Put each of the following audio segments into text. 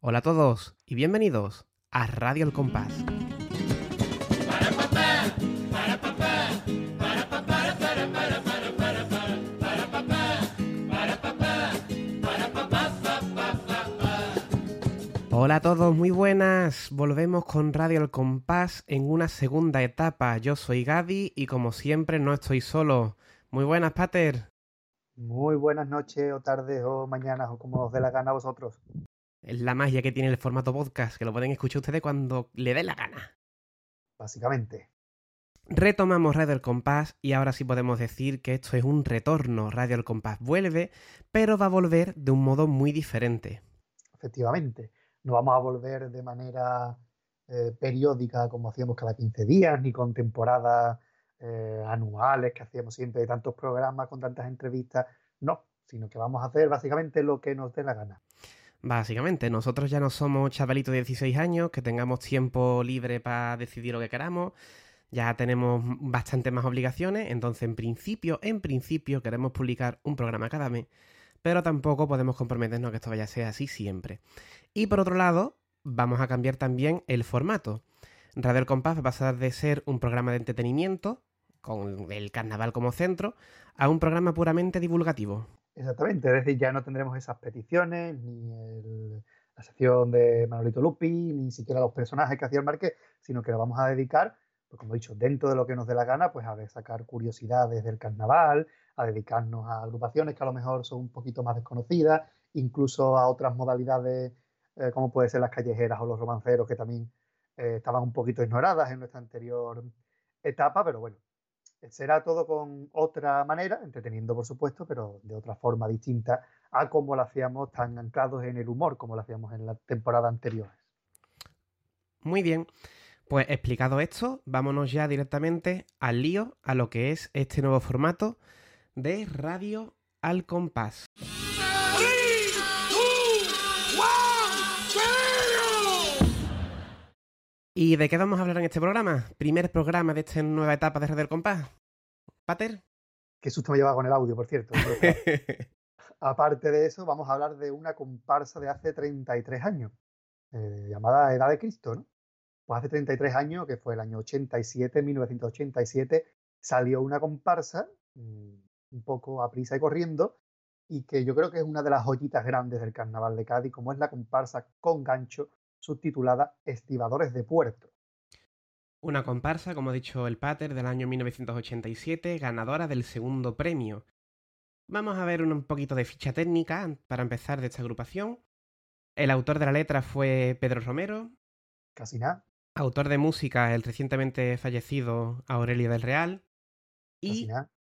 Hola a todos y bienvenidos a Radio El Compás. Hola a todos, muy buenas. Volvemos con Radio El Compás en una segunda etapa. Yo soy Gadi y como siempre no estoy solo. Muy buenas, Pater. Muy buenas noches o tardes o mañanas o como os dé la gana a vosotros. Es la magia que tiene el formato podcast, que lo pueden escuchar ustedes cuando le dé la gana. Básicamente. Retomamos Radio El Compás y ahora sí podemos decir que esto es un retorno. Radio El Compás vuelve, pero va a volver de un modo muy diferente. Efectivamente. No vamos a volver de manera eh, periódica como hacíamos cada 15 días, ni con temporadas eh, anuales que hacíamos siempre de tantos programas con tantas entrevistas. No, sino que vamos a hacer básicamente lo que nos dé la gana. Básicamente, nosotros ya no somos chavalitos de 16 años, que tengamos tiempo libre para decidir lo que queramos. Ya tenemos bastante más obligaciones, entonces en principio, en principio queremos publicar un programa cada mes, pero tampoco podemos comprometernos a que esto vaya a ser así siempre. Y por otro lado, vamos a cambiar también el formato. Radio El Compás va a pasar de ser un programa de entretenimiento, con el carnaval como centro, a un programa puramente divulgativo. Exactamente, es decir, ya no tendremos esas peticiones, ni el- la sección de Manolito Lupi, ni siquiera los personajes que hacía el Marqués, sino que lo vamos a dedicar, pues como he dicho, dentro de lo que nos dé la gana, pues a sacar curiosidades del carnaval, a dedicarnos a agrupaciones que a lo mejor son un poquito más desconocidas, incluso a otras modalidades, eh, como puede ser las callejeras o los romanceros, que también eh, estaban un poquito ignoradas en nuestra anterior etapa, pero bueno, será todo con otra manera, entreteniendo por supuesto, pero de otra forma distinta a como lo hacíamos tan anclados en el humor como lo hacíamos en la temporada anterior. Muy bien, pues explicado esto, vámonos ya directamente al lío, a lo que es este nuevo formato de Radio al Compás. ¿Y de qué vamos a hablar en este programa? Primer programa de esta nueva etapa de Radio al Compás. Pater. Qué susto me lleva con el audio, por cierto. Aparte de eso, vamos a hablar de una comparsa de hace 33 años, eh, llamada Edad de Cristo, ¿no? Pues hace 33 años, que fue el año 87, 1987, salió una comparsa, mm, un poco a prisa y corriendo, y que yo creo que es una de las joyitas grandes del carnaval de Cádiz, como es la comparsa con gancho, subtitulada Estibadores de Puerto. Una comparsa, como ha dicho el Pater, del año 1987, ganadora del segundo premio. Vamos a ver un poquito de ficha técnica para empezar de esta agrupación. El autor de la letra fue Pedro Romero, Casi nada, autor de música el recientemente fallecido Aurelio del Real y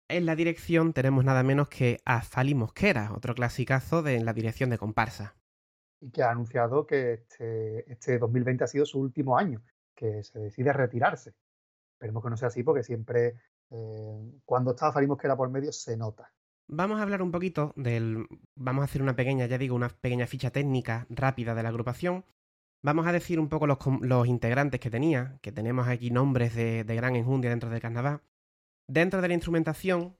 en la dirección tenemos nada menos que a Fali Mosquera, otro clasicazo de la dirección de comparsa. Y que ha anunciado que este, este 2020 ha sido su último año, que se decide retirarse. Esperemos que no sea así porque siempre eh, cuando está Farimos que era por medio se nota. Vamos a hablar un poquito del... Vamos a hacer una pequeña, ya digo, una pequeña ficha técnica rápida de la agrupación. Vamos a decir un poco los, los integrantes que tenía, que tenemos aquí nombres de, de gran enjundia dentro del carnaval. Dentro de la instrumentación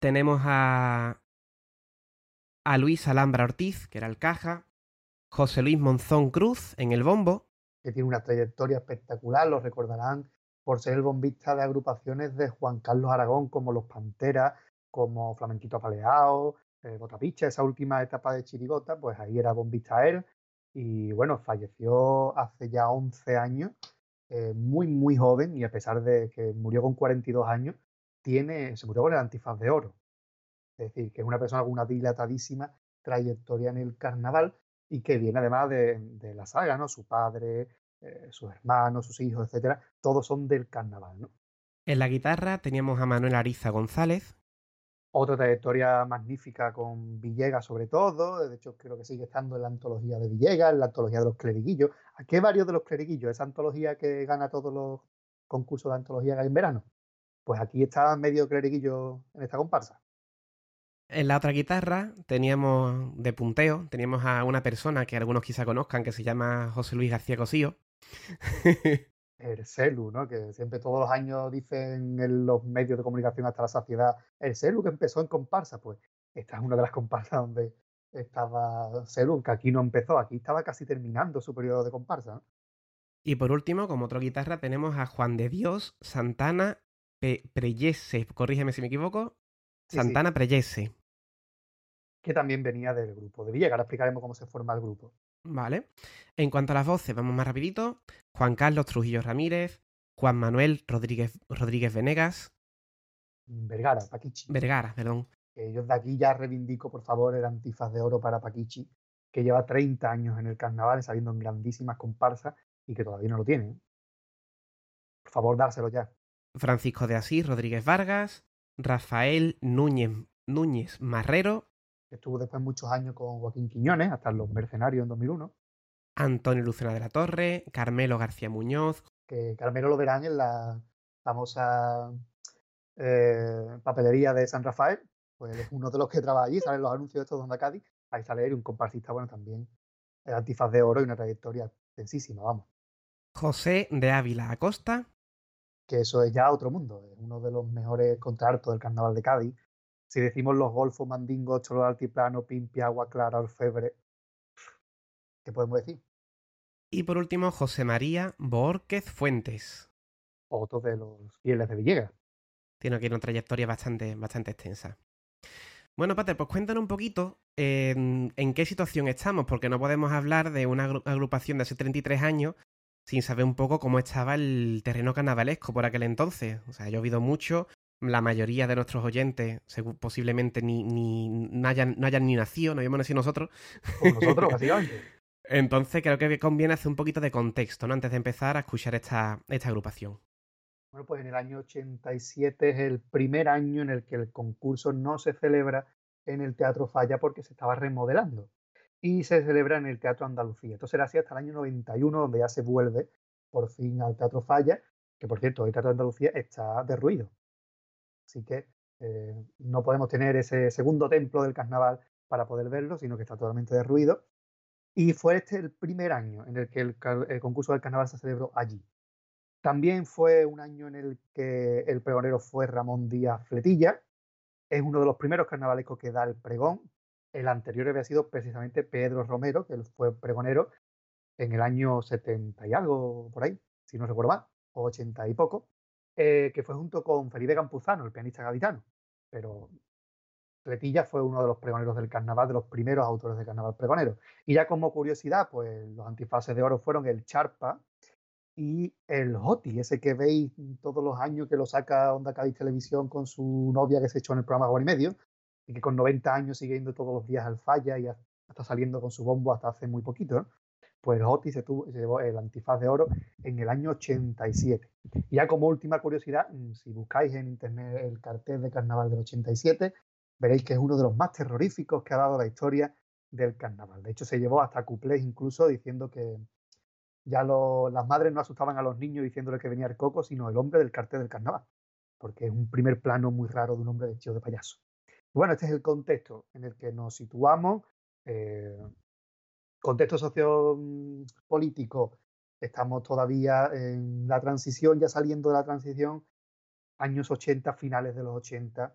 tenemos a, a Luis Alhambra Ortiz, que era el caja, José Luis Monzón Cruz en el bombo, que tiene una trayectoria espectacular, lo recordarán por ser el bombista de agrupaciones de Juan Carlos Aragón, como Los Panteras, como Flamenquito Apaleado, eh, Botapicha, esa última etapa de Chirigota, pues ahí era bombista él. Y bueno, falleció hace ya 11 años, eh, muy, muy joven, y a pesar de que murió con 42 años, tiene, se murió con el antifaz de oro. Es decir, que es una persona con una dilatadísima trayectoria en el carnaval y que viene además de, de la saga, ¿no? Su padre, eh, sus hermanos, sus hijos, etcétera, todos son del carnaval, ¿no? En la guitarra teníamos a Manuel Ariza González, Otra trayectoria magnífica con Villegas, sobre todo. De hecho, creo que sigue estando en la antología de Villegas, en la antología de los cleriguillos. ¿A qué varios de los cleriguillos? Esa antología que gana todos los concursos de antología que hay en verano. Pues aquí está medio cleriguillo en esta comparsa. En la otra guitarra teníamos de punteo, teníamos a una persona que algunos quizá conozcan que se llama José Luis García Cosío. el CELU, ¿no? Que siempre todos los años dicen en los medios de comunicación hasta la saciedad, el CELU que empezó en comparsa, pues esta es una de las comparsas donde estaba Celu, que aquí no empezó, aquí estaba casi terminando su periodo de comparsa. Y por último, como otra guitarra, tenemos a Juan de Dios Santana Preyese, corrígeme si me equivoco, Santana Preyese. Que también venía del grupo de Villa, ahora explicaremos cómo se forma el grupo. Vale. En cuanto a las voces, vamos más rapidito. Juan Carlos Trujillo Ramírez, Juan Manuel Rodríguez, Rodríguez Venegas. Vergara, Paquichi. Vergara, perdón. Yo de aquí ya reivindico, por favor, el antifaz de oro para Paquichi, que lleva 30 años en el carnaval, saliendo en grandísimas comparsas y que todavía no lo tiene. ¿eh? Por favor, dárselo ya. Francisco de Asís Rodríguez Vargas, Rafael Núñez, Núñez Marrero. Estuvo después muchos años con Joaquín Quiñones, hasta Los Mercenarios en 2001. Antonio Lucena de la Torre, Carmelo García Muñoz. Que Carmelo lo verán en la famosa eh, papelería de San Rafael. Pues es uno de los que trabaja allí, salen los anuncios de estos de Onda Cádiz. Ahí sale él, un comparsista, bueno, también. El antifaz de oro y una trayectoria extensísima, vamos. José de Ávila Acosta que eso es ya otro mundo, es uno de los mejores contratos del carnaval de Cádiz. Si decimos los golfos, mandingos, cholo altiplano, pimpi, agua clara, orfebre, ¿qué podemos decir? Y por último, José María Borquez Fuentes. Otro de los fieles de Villegas. Tiene aquí una trayectoria bastante, bastante extensa. Bueno, Pater, pues cuéntanos un poquito en, en, qué situación estamos, porque no podemos hablar de una agrupación de hace 33 años sin saber un poco cómo estaba el terreno carnavalesco por aquel entonces. O sea, ha llovido mucho, la mayoría de nuestros oyentes posiblemente ni, ni no, hayan, no hayan ni nacido, no habíamos nacido nosotros. Pues nosotros, básicamente. Entonces creo que conviene hacer un poquito de contexto, ¿no? Antes de empezar a escuchar esta, esta agrupación. Bueno, pues en el año 87 es el primer año en el que el concurso no se celebra en el Teatro Falla porque se estaba remodelando y se celebra en el Teatro Andalucía. Esto será así hasta el año 91, donde ya se vuelve por fin al Teatro Falla, que por cierto, el Teatro Andalucía está derruido. Así que eh, no podemos tener ese segundo templo del carnaval para poder verlo, sino que está totalmente derruido. Y fue este el primer año en el que el, el concurso del carnaval se celebró allí. También fue un año en el que el pregonero fue Ramón Díaz Fletilla. Es uno de los primeros carnavalescos que da el pregón, el anterior había sido precisamente Pedro Romero, que fue pregonero en el año 70 y algo por ahí, si no recuerdo mal, o 80 y poco, eh, que fue junto con Felipe Campuzano, el pianista gaditano. Pero Retilla fue uno de los pregoneros del carnaval, de los primeros autores de carnaval pregonero. Y ya como curiosidad, pues los antifaces de oro fueron el Charpa y el Joti, ese que veis todos los años que lo saca Onda Cádiz Televisión con su novia que se echó en el programa Juan y Medio, y que con 90 años sigue yendo todos los días al falla y está saliendo con su bombo hasta hace muy poquito, pues Oti se, tuvo, se llevó el antifaz de oro en el año 87. Y ya como última curiosidad, mm, si buscáis en internet el cartel de carnaval del 87, veréis que es uno de los más terroríficos que ha dado la historia del carnaval. De hecho, se llevó hasta cuplés incluso diciendo que ya las madres no asustaban a los niños diciéndole que venía el coco, sino el hombre del cartel del carnaval, porque es un primer plano muy raro de un hombre vestido de payaso. Bueno, este es el contexto en el que nos situamos. Eh, contexto sociopolítico, estamos todavía en la transición, ya saliendo de la transición, años 80, finales de los 80,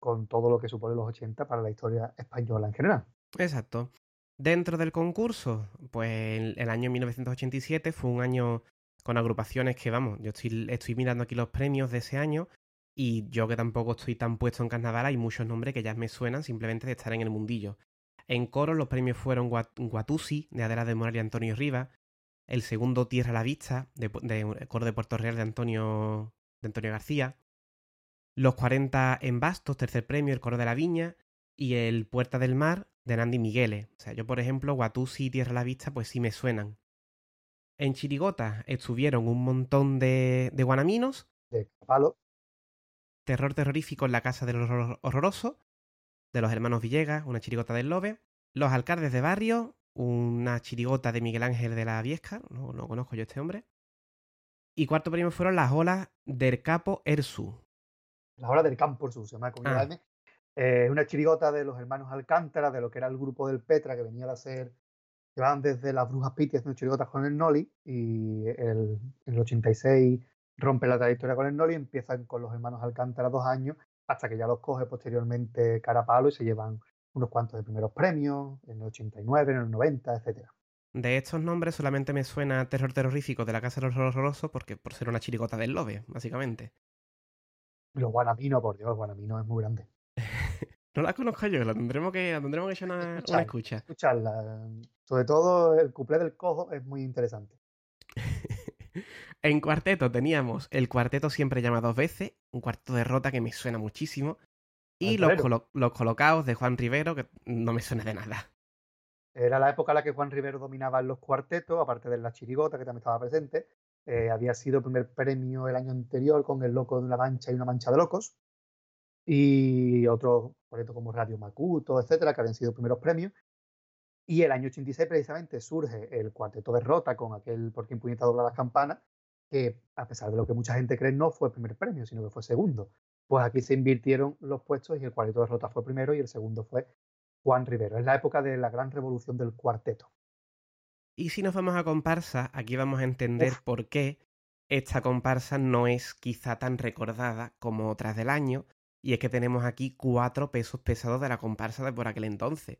con todo lo que supone los 80 para la historia española en general. Exacto. Dentro del concurso, pues el año 1987 fue un año con agrupaciones que, vamos, yo estoy, estoy mirando aquí los premios de ese año y yo que tampoco estoy tan puesto en carnaval, hay muchos nombres que ya me suenan simplemente de estar en el mundillo. En coro los premios fueron Guatusi, de Adela de Moral y Antonio Rivas. El segundo Tierra a la Vista, de, coro de Puerto Real de Antonio, de Antonio García. Los 40 en Bastos, tercer premio, el coro de la Viña. Y el Puerta del Mar, de Nandi Migueles. O sea, yo por ejemplo, Guatusi y Tierra a la Vista, pues sí me suenan. En Chirigota estuvieron un montón de, de guanaminos. De palo. Terror terrorífico en la casa del horror horroroso, de los hermanos Villegas, una chirigota del Lobe. Los alcaldes de barrio, una chirigota de Miguel Ángel de la Viesca, no, no conozco yo a este hombre. Y cuarto premio fueron las olas del Capo Ersu. Las olas del Campo Ersu, se llama ah. Es una chirigota de los hermanos Alcántara, de lo que era el grupo del Petra, que venía a ser Llevaban desde las Brujas Piti haciendo chirigotas con el Noli y el, en el 86 rompe la trayectoria con el Noli, empiezan con los hermanos Alcántara dos años, hasta que ya los coge posteriormente Carapalo y se llevan unos cuantos de primeros premios, en el 89, en el 90, etcétera. De estos nombres solamente me suena Terror Terrorífico de la Casa de los Horrorosos porque por ser una chirigota del Lobe, básicamente. Los Guanamino, por Dios, Guanamino es muy grande. no la conozco yo, la tendremos que, la tendremos que echar una, una escucha. Escucharla. Sobre todo el cuplé del cojo es muy interesante. en cuarteto teníamos el cuarteto siempre llama dos veces, un cuarteto de rota que me suena muchísimo. Y los, los, colocados de Juan Rivero, que no me suena de nada. Era la época en la que Juan Rivero dominaba los cuartetos, aparte de la chirigota, que también estaba presente. Eh, había sido primer premio el año anterior con El Loco de una Mancha y una Mancha de Locos. Y otros cuartetos como Radio Macuto, etcétera, que habían sido primeros premios. Y el año 86 precisamente surge el cuarteto de Rota con aquel Por quien puñeta dobla las campanas, que a pesar de lo que mucha gente cree no fue primer premio, sino que fue segundo. Pues aquí se invirtieron los puestos y el cuarteto de Rota fue primero y el segundo fue Juan Rivero. Es la época de la gran revolución del cuarteto. Y si nos vamos a comparsa, aquí vamos a entender por qué esta comparsa no es quizá tan recordada como otras del año, y es que tenemos aquí cuatro pesos pesados de la comparsa de por aquel entonces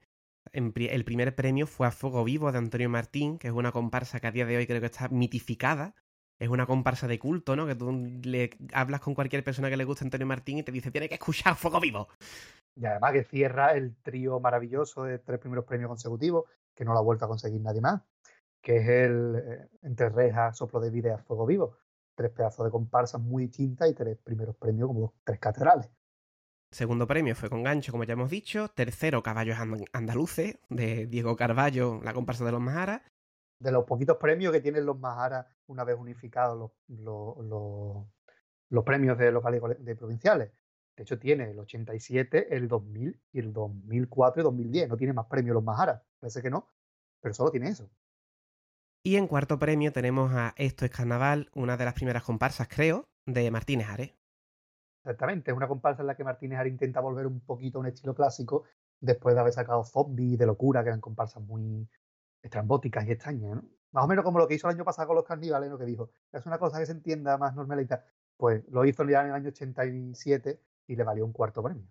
el primer premio fue a Fuego Vivo de Antonio Martín, que es una comparsa que a día de hoy creo que está mitificada. Es una comparsa de culto, ¿no? Que tú le hablas con cualquier persona que le guste Antonio Martín y te dice, tiene que escuchar Fuego Vivo. Y además que cierra el trío maravilloso de tres primeros premios consecutivos, que no lo ha vuelto a conseguir nadie más, que es el eh, Entre Rejas, Soplo de Vida a Fuego Vivo. Tres pedazos de comparsas muy distintas y tres primeros premios como tres catedrales. Segundo premio fue con gancho, como ya hemos dicho. Tercero, Caballos Andaluces, de Diego Carballo, la comparsa de los Maharas. De los poquitos premios que tienen los Maharas una vez unificados los, los, premios de locales de provinciales. De hecho, tiene el 87, el 2000 y el 2004 y 2010. No tiene más premios los Maharas. Parece que no, pero solo tiene eso. Y en cuarto premio tenemos a Esto es Carnaval, una de las primeras comparsas, creo, de Martínez Ares. Exactamente, es una comparsa en la que Martínez intenta volver un poquito a un estilo clásico después de haber sacado Zombie de Locura, que eran comparsas muy estrambóticas y extrañas, ¿no? Más o menos como lo que hizo el año pasado con los carnivales, lo que dijo, es una cosa que se entienda más normalita. Pues lo hizo ya en el año 87 y le valió un cuarto premio.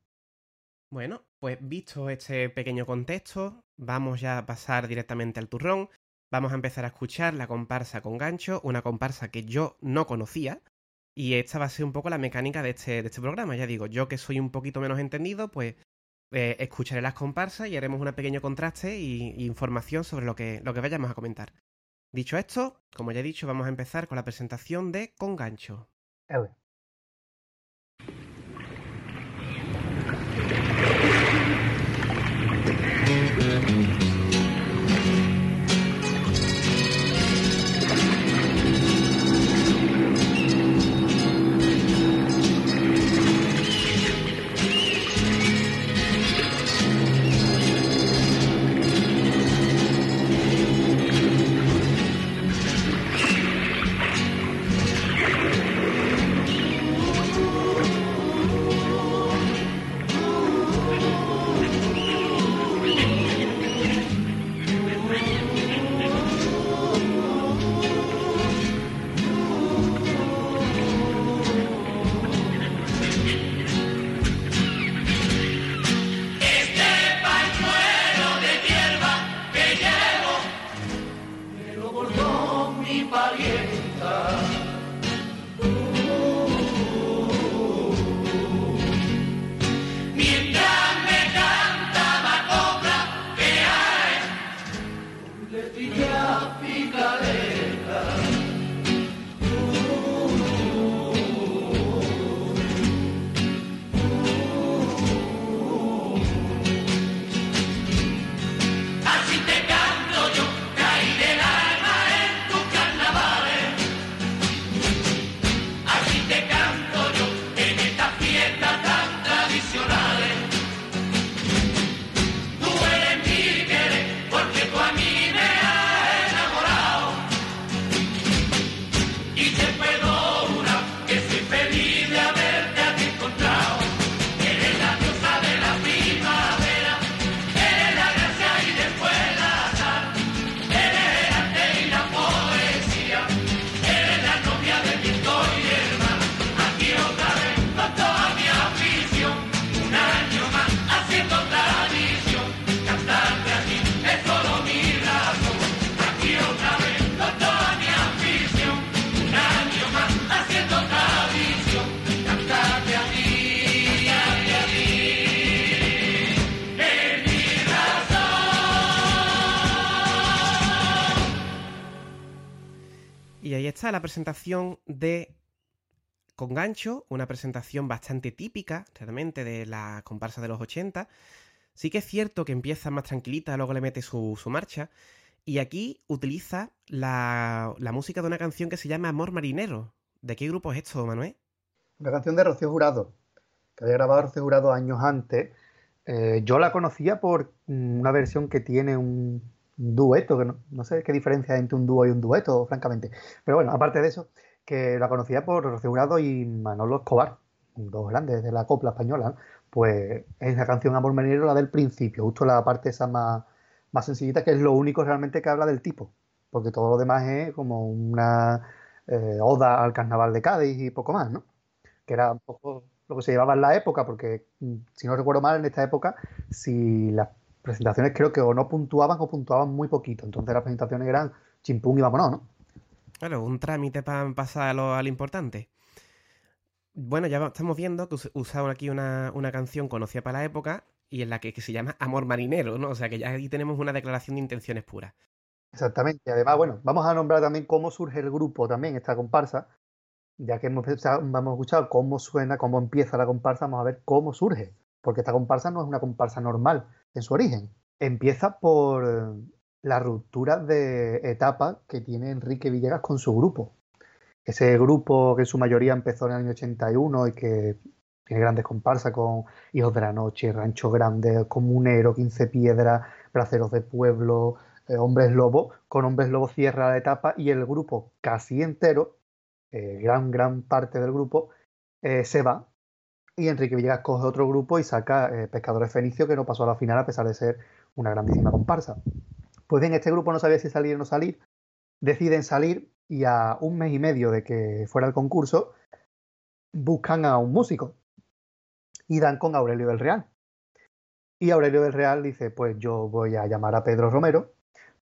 Bueno, pues visto este pequeño contexto, vamos ya a pasar directamente al turrón. Vamos a empezar a escuchar la comparsa con gancho, una comparsa que yo no conocía, y esta va a ser un poco la mecánica de este, de este programa. Ya digo, yo que soy un poquito menos entendido, pues eh, escucharé las comparsas y haremos un pequeño contraste y, información sobre lo que, lo que vayamos a comentar. Dicho esto, como ya he dicho, vamos a empezar con la presentación de Con Gancho. Presentación de Con Gancho, una presentación bastante típica, realmente, de la comparsa de los 80. Sí que es cierto que empieza más tranquilita, luego le mete su, marcha. Y aquí utiliza la, la, música de una canción que se llama Amor Marinero. ¿De qué grupo es esto, Manuel? Una canción de Rocío Jurado, que había grabado Rocío Jurado años antes. Eh, yo la conocía por una versión que tiene un, dueto, que no, sé qué diferencia hay entre un dúo y un dueto, francamente. Pero bueno, aparte de eso, que la conocía por Rocío y Manolo Escobar, dos grandes de la copla española, pues es la canción Amor Marinero, la del principio, justo la parte esa más, más sencillita, que es lo único realmente que habla del tipo, porque todo lo demás es como una eh, oda al carnaval de Cádiz y poco más, ¿no? Que era un poco lo que se llevaba en la época, porque mm, si no recuerdo mal, en esta época, si las presentaciones creo que o no puntuaban o puntuaban muy poquito, entonces las presentaciones eran chimpún y vámonos, ¿no? Claro, un trámite para pasar a lo, importante. Bueno, ya estamos viendo que usaron aquí una, canción conocida para la época y en la que, que, se llama Amor Marinero, ¿no? O sea que ya aquí tenemos una declaración de intenciones puras. Exactamente. Además, bueno, vamos a nombrar también cómo surge el grupo también, esta comparsa, ya que hemos, hemos escuchado cómo suena, cómo empieza la comparsa, vamos a ver cómo surge, porque esta comparsa no es una comparsa normal en su origen. Empieza por la ruptura de etapa que tiene Enrique Villegas con su grupo. Ese grupo que en su mayoría empezó en el año 81 y que tiene grandes comparsas con Hijos de la Noche, Rancho Grande, Comunero, Quince Piedras, Braceros de Pueblo, eh, Hombres Lobo. Con Hombres Lobo cierra la etapa y el grupo casi entero eh, gran, gran parte del grupo, eh, se va y Enrique Villegas coge otro grupo y saca eh, Pescadores Fenicio, que no pasó a la final a pesar de ser una grandísima comparsa. Pues bien, este grupo no sabía si salir o no salir, deciden salir y a un mes y medio de que fuera el concurso, buscan a un músico y dan con Aurelio del Real. Y Aurelio del Real dice, pues yo voy a llamar a Pedro Romero,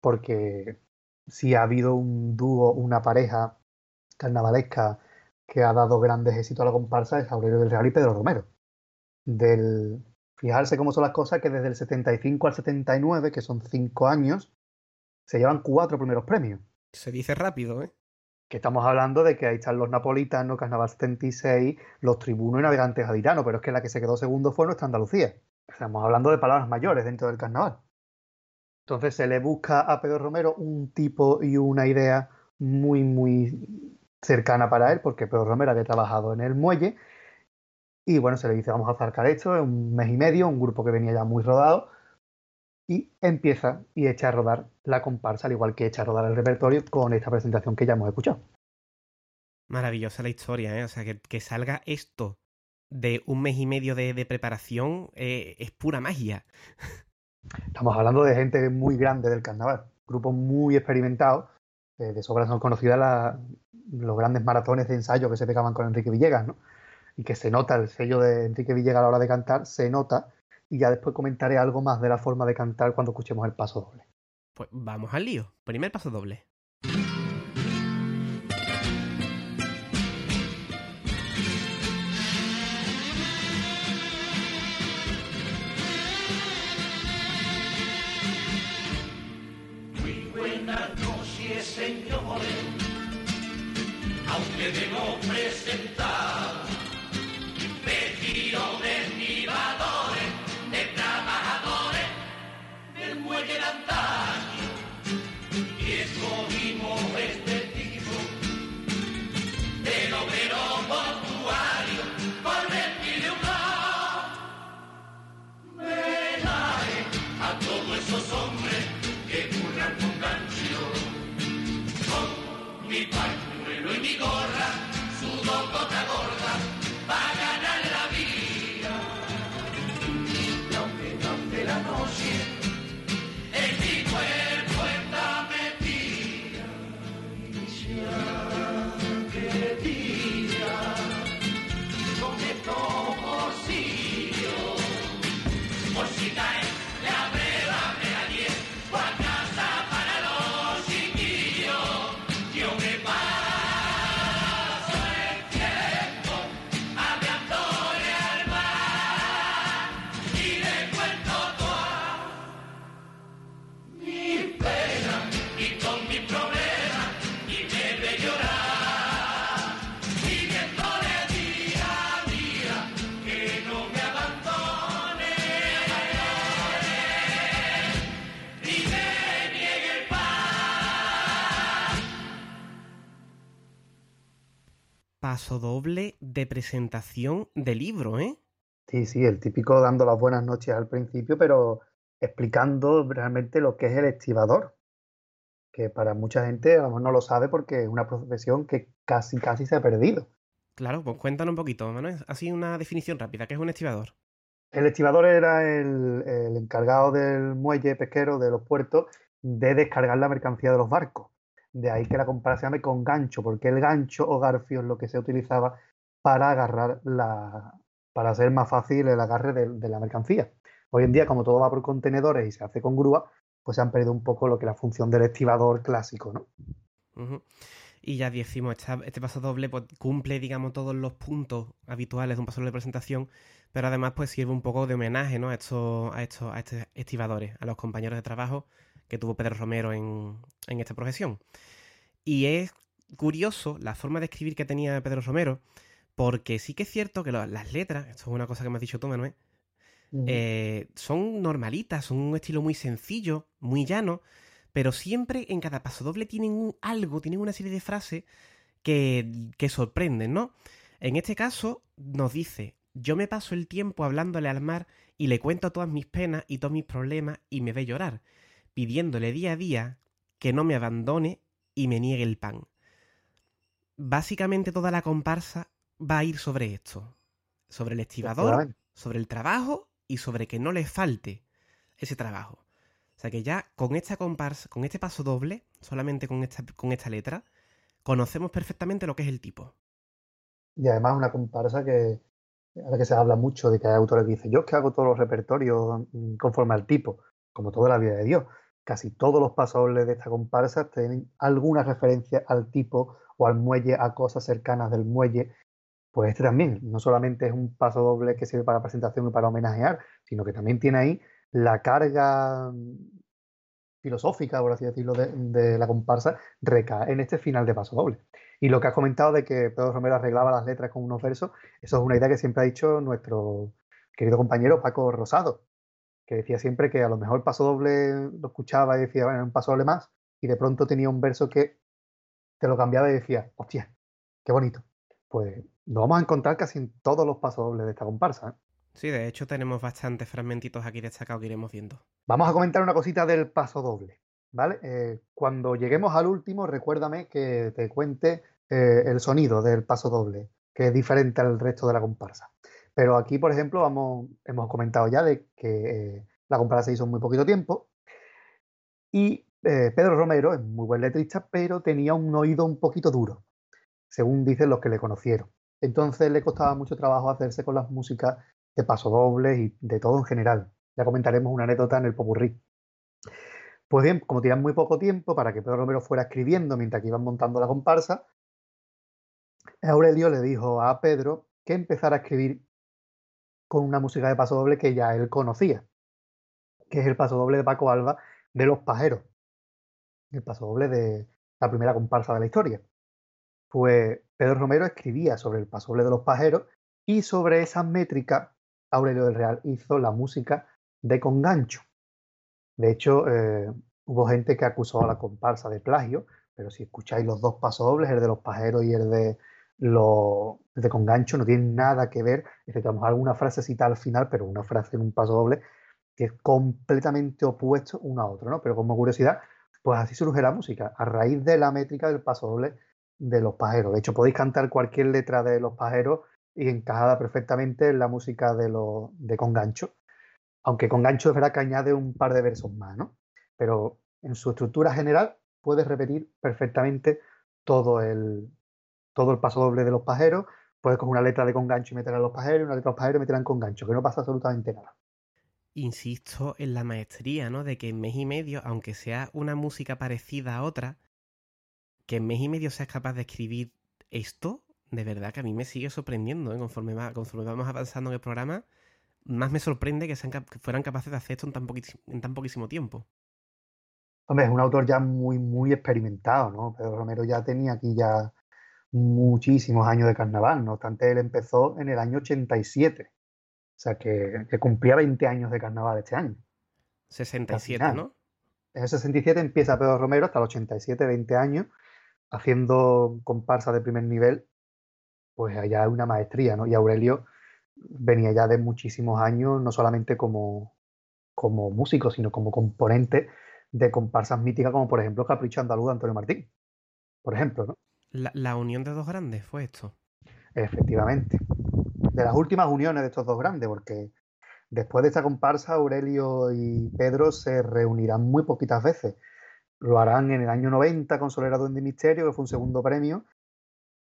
porque si ha habido un dúo, una pareja carnavalesca que ha dado grandes éxitos a la comparsa es Aurelio del Real y Pedro Romero. Del, fijarse cómo son las cosas, que desde el 75 al 79, que son cinco años, se llevan cuatro primeros premios. Se dice rápido, ¿eh? Que estamos hablando de que ahí están los napolitanos, Carnaval 76, los tribunos y navegantes adiranos, pero es que la que se quedó segundo fue nuestra Andalucía. Estamos hablando de palabras mayores dentro del carnaval. Entonces se le busca a Pedro Romero un tipo y una idea muy, muy cercana para él, porque Pedro Romero había trabajado en el muelle. Y bueno, se le dice, vamos a acercar esto, en un mes y medio, un grupo que venía ya muy rodado. Y empieza y echa a rodar la comparsa, al igual que echa a rodar el repertorio con esta presentación que ya hemos escuchado. Maravillosa la historia, ¿eh? O sea, que, salga esto de un mes y medio de, preparación eh, es pura magia. Estamos hablando de gente muy grande del carnaval, grupos muy experimentados. Eh, de sobra son conocidas las los grandes maratones de ensayo que se pegaban con Enrique Villegas, ¿no? Y que se nota el sello de Enrique Villegas a la hora de cantar, se nota, y ya después comentaré algo más de la forma de cantar cuando escuchemos el paso doble. Pues vamos al lío. Primer paso doble. Debo presentar paso doble de presentación de libro, ¿eh? Sí, sí, el típico dando las buenas noches al principio, pero explicando realmente lo que es el estibador, que para mucha gente a lo mejor no lo sabe porque es una profesión que casi, casi se ha perdido. Claro, pues cuéntanos un poquito, Manuel. Así una definición rápida, ¿qué es un estibador? El estibador era el, el encargado del muelle pesquero de los puertos de descargar la mercancía de los barcos. De ahí que la comparación se con gancho, porque el gancho o garfio es lo que se utilizaba para agarrar la, para hacer más fácil el agarre de, la mercancía. Hoy en día, como todo va por contenedores y se hace con grúa, pues se han perdido un poco lo que la función del estibador clásico, ¿no? Y ya decimos, este paso doble pues, cumple, digamos, todos los puntos habituales de un paso de presentación, pero además pues sirve un poco de homenaje, ¿no? A estos, a estos, a estos a los compañeros de trabajo que tuvo Pedro Romero en, en esta profesión. Y es curioso la forma de escribir que tenía Pedro Romero, porque sí que es cierto que lo- las letras, esto es una cosa que me has dicho tú, Manuel, eh, son normalitas, son un estilo muy sencillo, muy llano, pero siempre en cada paso doble tienen un algo, tienen una serie de frases que, que sorprenden, ¿no? En este caso nos dice, yo me paso el tiempo hablándole al mar y le cuento todas mis penas y todos mis problemas y me ve llorar, pidiéndole día a día que no me abandone y me niegue el pan. Básicamente toda la comparsa va a ir sobre esto, sobre el estibador, sobre el trabajo y sobre que no le falte ese trabajo. O sea que ya con esta comparsa, con este paso doble, solamente con esta, con esta letra, conocemos perfectamente lo que es el tipo. Y además una comparsa que ahora que se habla mucho de que hay autores que dicen, yo es que hago todos los repertorios mm, conforme al tipo, como toda la vida de Dios. Casi todos los pasodobles de esta comparsa tienen alguna referencia al tipo o al muelle, a cosas cercanas del muelle. Pues este también, no solamente es un paso doble que sirve para presentación y para homenajear, sino que también tiene ahí la carga mm, filosófica, por así decirlo, de, de la comparsa, recae en este final de paso doble. Y lo que has comentado de que Pedro Romero arreglaba las letras con unos versos, eso es una idea que siempre ha dicho nuestro querido compañero Paco Rosado, que decía siempre que a lo mejor el paso doble lo escuchaba y decía, bueno, un paso doble más, y de pronto tenía un verso que te lo cambiaba y decía, hostia, qué bonito. Pues lo vamos a encontrar casi en todos los pasos dobles de esta comparsa. ¿eh? Sí, de hecho tenemos bastantes fragmentitos aquí destacados que iremos viendo. Vamos a comentar una cosita del paso doble, ¿vale? Eh, cuando lleguemos al último, recuérdame que te cuente eh, el sonido del paso doble, que es diferente al resto de la comparsa. Pero aquí, por ejemplo, hemos comentado ya de que eh, la comparsa se hizo en muy poquito tiempo y eh, Pedro Romero es muy buen letrista, pero tenía un oído un poquito duro, según dicen los que le conocieron. Entonces le costaba mucho trabajo hacerse con las músicas de pasodobles y de todo en general. Ya comentaremos una anécdota en el popurrí. Pues bien, como tenían muy poco tiempo para que Pedro Romero fuera escribiendo mientras que iban montando la comparsa, Aurelio le dijo a Pedro que empezara a escribir con una música de paso doble que ya él conocía, que es el paso doble de Paco Alba de Los Pajeros, el paso doble de la primera comparsa de la historia. Pues Pedro Romero escribía sobre el paso doble de Los Pajeros y sobre esa métrica Aurelio del Real hizo la música de Congancho. De hecho, eh, hubo gente que acusó a la comparsa de plagio, pero si escucháis los dos pasodobles, el de los pajeros y el de, los, el de Congancho, no tienen nada que ver, excepto a alguna frasecita al final, pero una frase en un pasodoble que es completamente opuesto uno a otro, ¿no? Pero como curiosidad, pues así surge la música, a raíz de la métrica del pasodoble de los pajeros. De hecho, podéis cantar cualquier letra de los pajeros y encajada perfectamente en la música de, los de Congancho. Aunque Congancho es verdad que añade un par de versos más, ¿no? Pero en su estructura general puedes repetir perfectamente todo el, todo el paso doble de los pajeros. Puedes coger una letra de Congancho y meterla en los pajeros, y una letra de los pajeros y meterla en Congancho, que no pasa absolutamente nada. Insisto en la maestría, ¿no? De que en mes y medio, aunque sea una música parecida a otra, que en mes y medio seas capaz de escribir esto, de verdad que a mí me sigue sorprendiendo, ¿eh? Conforme, va, conforme vamos avanzando en el programa, más me sorprende que, sean, que fueran capaces de hacer esto en tan, en tan poquísimo tiempo. Hombre, es un autor ya muy, muy experimentado, ¿no? Pedro Romero ya tenía aquí ya muchísimos años de carnaval, no obstante, él empezó en el año 87, o sea que, que cumplía 20 años de carnaval este año. 67, ¿no? En el 67 empieza Pedro Romero hasta el 87, 20 años, haciendo comparsa de primer nivel pues allá hay una maestría, ¿no? Y Aurelio venía ya de muchísimos años, no solamente como, como músico, sino como componente de comparsas míticas, como por ejemplo Capricho Andaluz de Antonio Martín, por ejemplo, ¿no? La, unión de dos grandes fue esto. Efectivamente. De las últimas uniones de estos dos grandes, porque después de esta comparsa, Aurelio y Pedro se reunirán muy poquitas veces. Lo harán en el año 90 con Solera Duende y Misterio, que fue un segundo premio,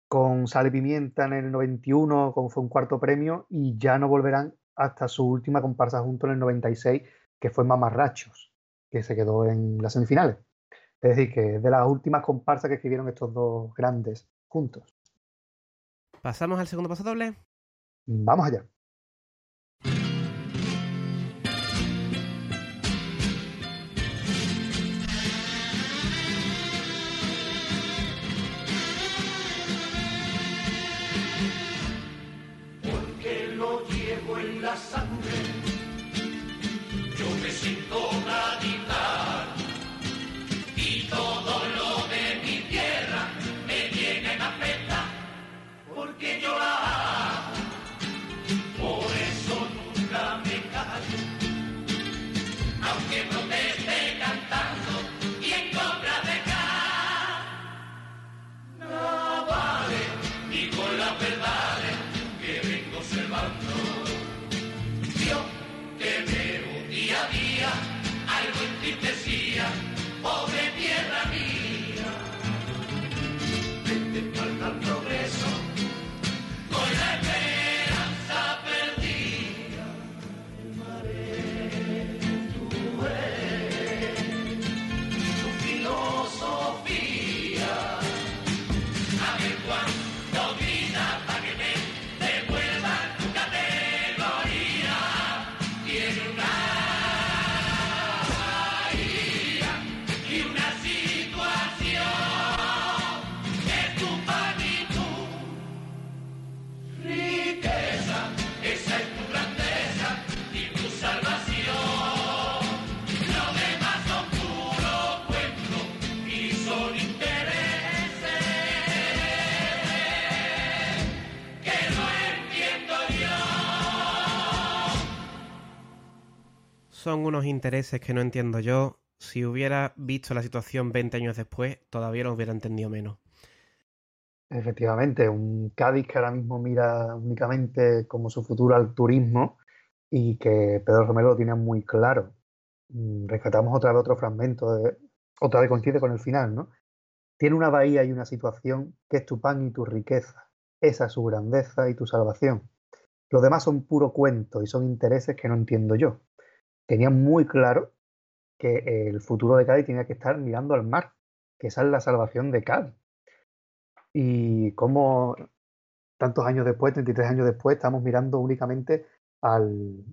con Sal y Pimienta en el 91, como fue un cuarto premio, y ya no volverán hasta su última comparsa junto en el 96, que fue Mamarrachos, que se quedó en las semifinales. Es decir, que es de las últimas comparsas que escribieron estos dos grandes juntos. ¿Pasamos al segundo paso doble? Vamos allá. Son unos intereses que no entiendo yo. Si hubiera visto la situación 20 años después, todavía lo hubiera entendido menos. Efectivamente, un Cádiz que ahora mismo mira únicamente como su futuro al turismo y que Pedro Romero lo tiene muy claro. Mm, Rescatamos otra vez otro fragmento, de- otra vez coincide con el final, ¿no? Tiene una bahía y una situación que es tu pan y tu riqueza. Esa es su grandeza y tu salvación. Los demás son puro cuento y son intereses que no entiendo yo. Tenía muy claro que el futuro de Cádiz tenía que estar mirando al mar, que esa es la salvación de Cádiz. Y cómo tantos años después, 33 años después, estamos mirando únicamente al,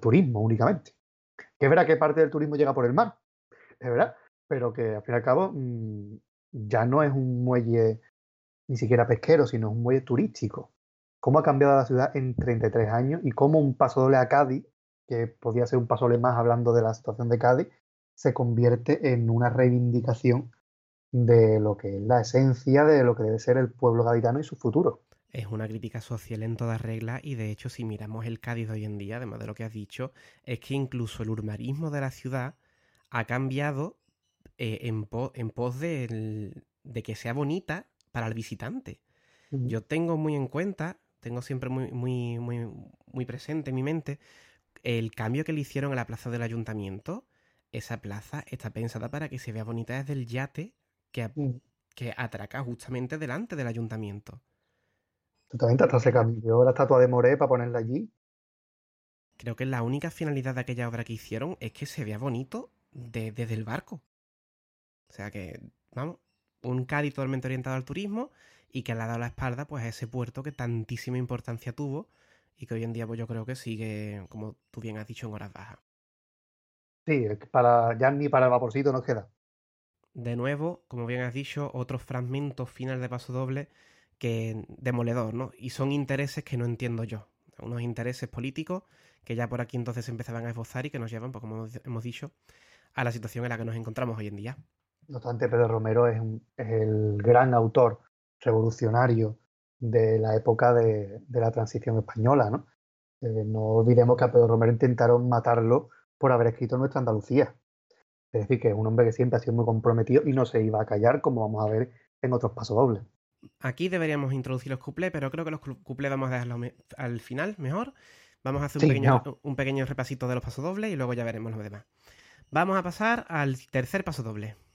turismo, únicamente. Que es verdad que parte del turismo llega por el mar, es verdad, pero que al fin y al cabo mm, ya no es un muelle ni siquiera pesquero, sino un muelle turístico. ¿Cómo ha cambiado la ciudad en 33 años y cómo un paso doble a Cádiz, que podía ser un paso más hablando de la situación de Cádiz, se convierte en una reivindicación de lo que es la esencia de lo que debe ser el pueblo gaditano y su futuro. Es una crítica social en toda regla y de hecho si miramos el Cádiz de hoy en día, además de lo que has dicho, es que incluso el urbanismo de la ciudad ha cambiado eh, en, po- en pos de que sea bonita para el visitante. Yo tengo muy en cuenta, tengo siempre muy, muy, muy, muy presente en mi mente el cambio que le hicieron a la plaza del ayuntamiento. Esa plaza está pensada para que se vea bonita desde el yate que, Mm, que atraca justamente delante del ayuntamiento. Totalmente, hasta se cambió la estatua de Moré para ponerla allí. Creo que la única finalidad de aquella obra que hicieron es que se vea bonito de- desde el barco. O sea que, vamos, un Cádiz totalmente orientado al turismo y que le ha dado la espalda pues a ese puerto que tantísima importancia tuvo y que hoy en día pues yo creo que sigue, como tú bien has dicho, en horas bajas. Sí, para, ya ni para el vaporcito nos queda. De nuevo, como bien has dicho, otro fragmento final de paso doble que demoledor, ¿no? Y son intereses que no entiendo yo. Unos intereses políticos que ya por aquí entonces se empezaban a esbozar y que nos llevan, pues como hemos- hemos dicho, a la situación en la que nos encontramos hoy en día. No obstante, Pedro Romero es, un- es el gran autor revolucionario de la época de, de la transición española, ¿no? Eh, no olvidemos que a Pedro Romero intentaron matarlo por haber escrito Nuestra Andalucía. Es decir, que es un hombre que siempre ha sido muy comprometido y no se iba a callar, como vamos a ver en otros pasodobles. Aquí deberíamos introducir los cuplés, pero creo que los cuplés vamos a dejarlos al final mejor. Vamos a hacer un, pequeño, no. un pequeño repasito de los pasodobles y luego ya veremos los demás. Vamos a pasar al tercer pasodoble. igual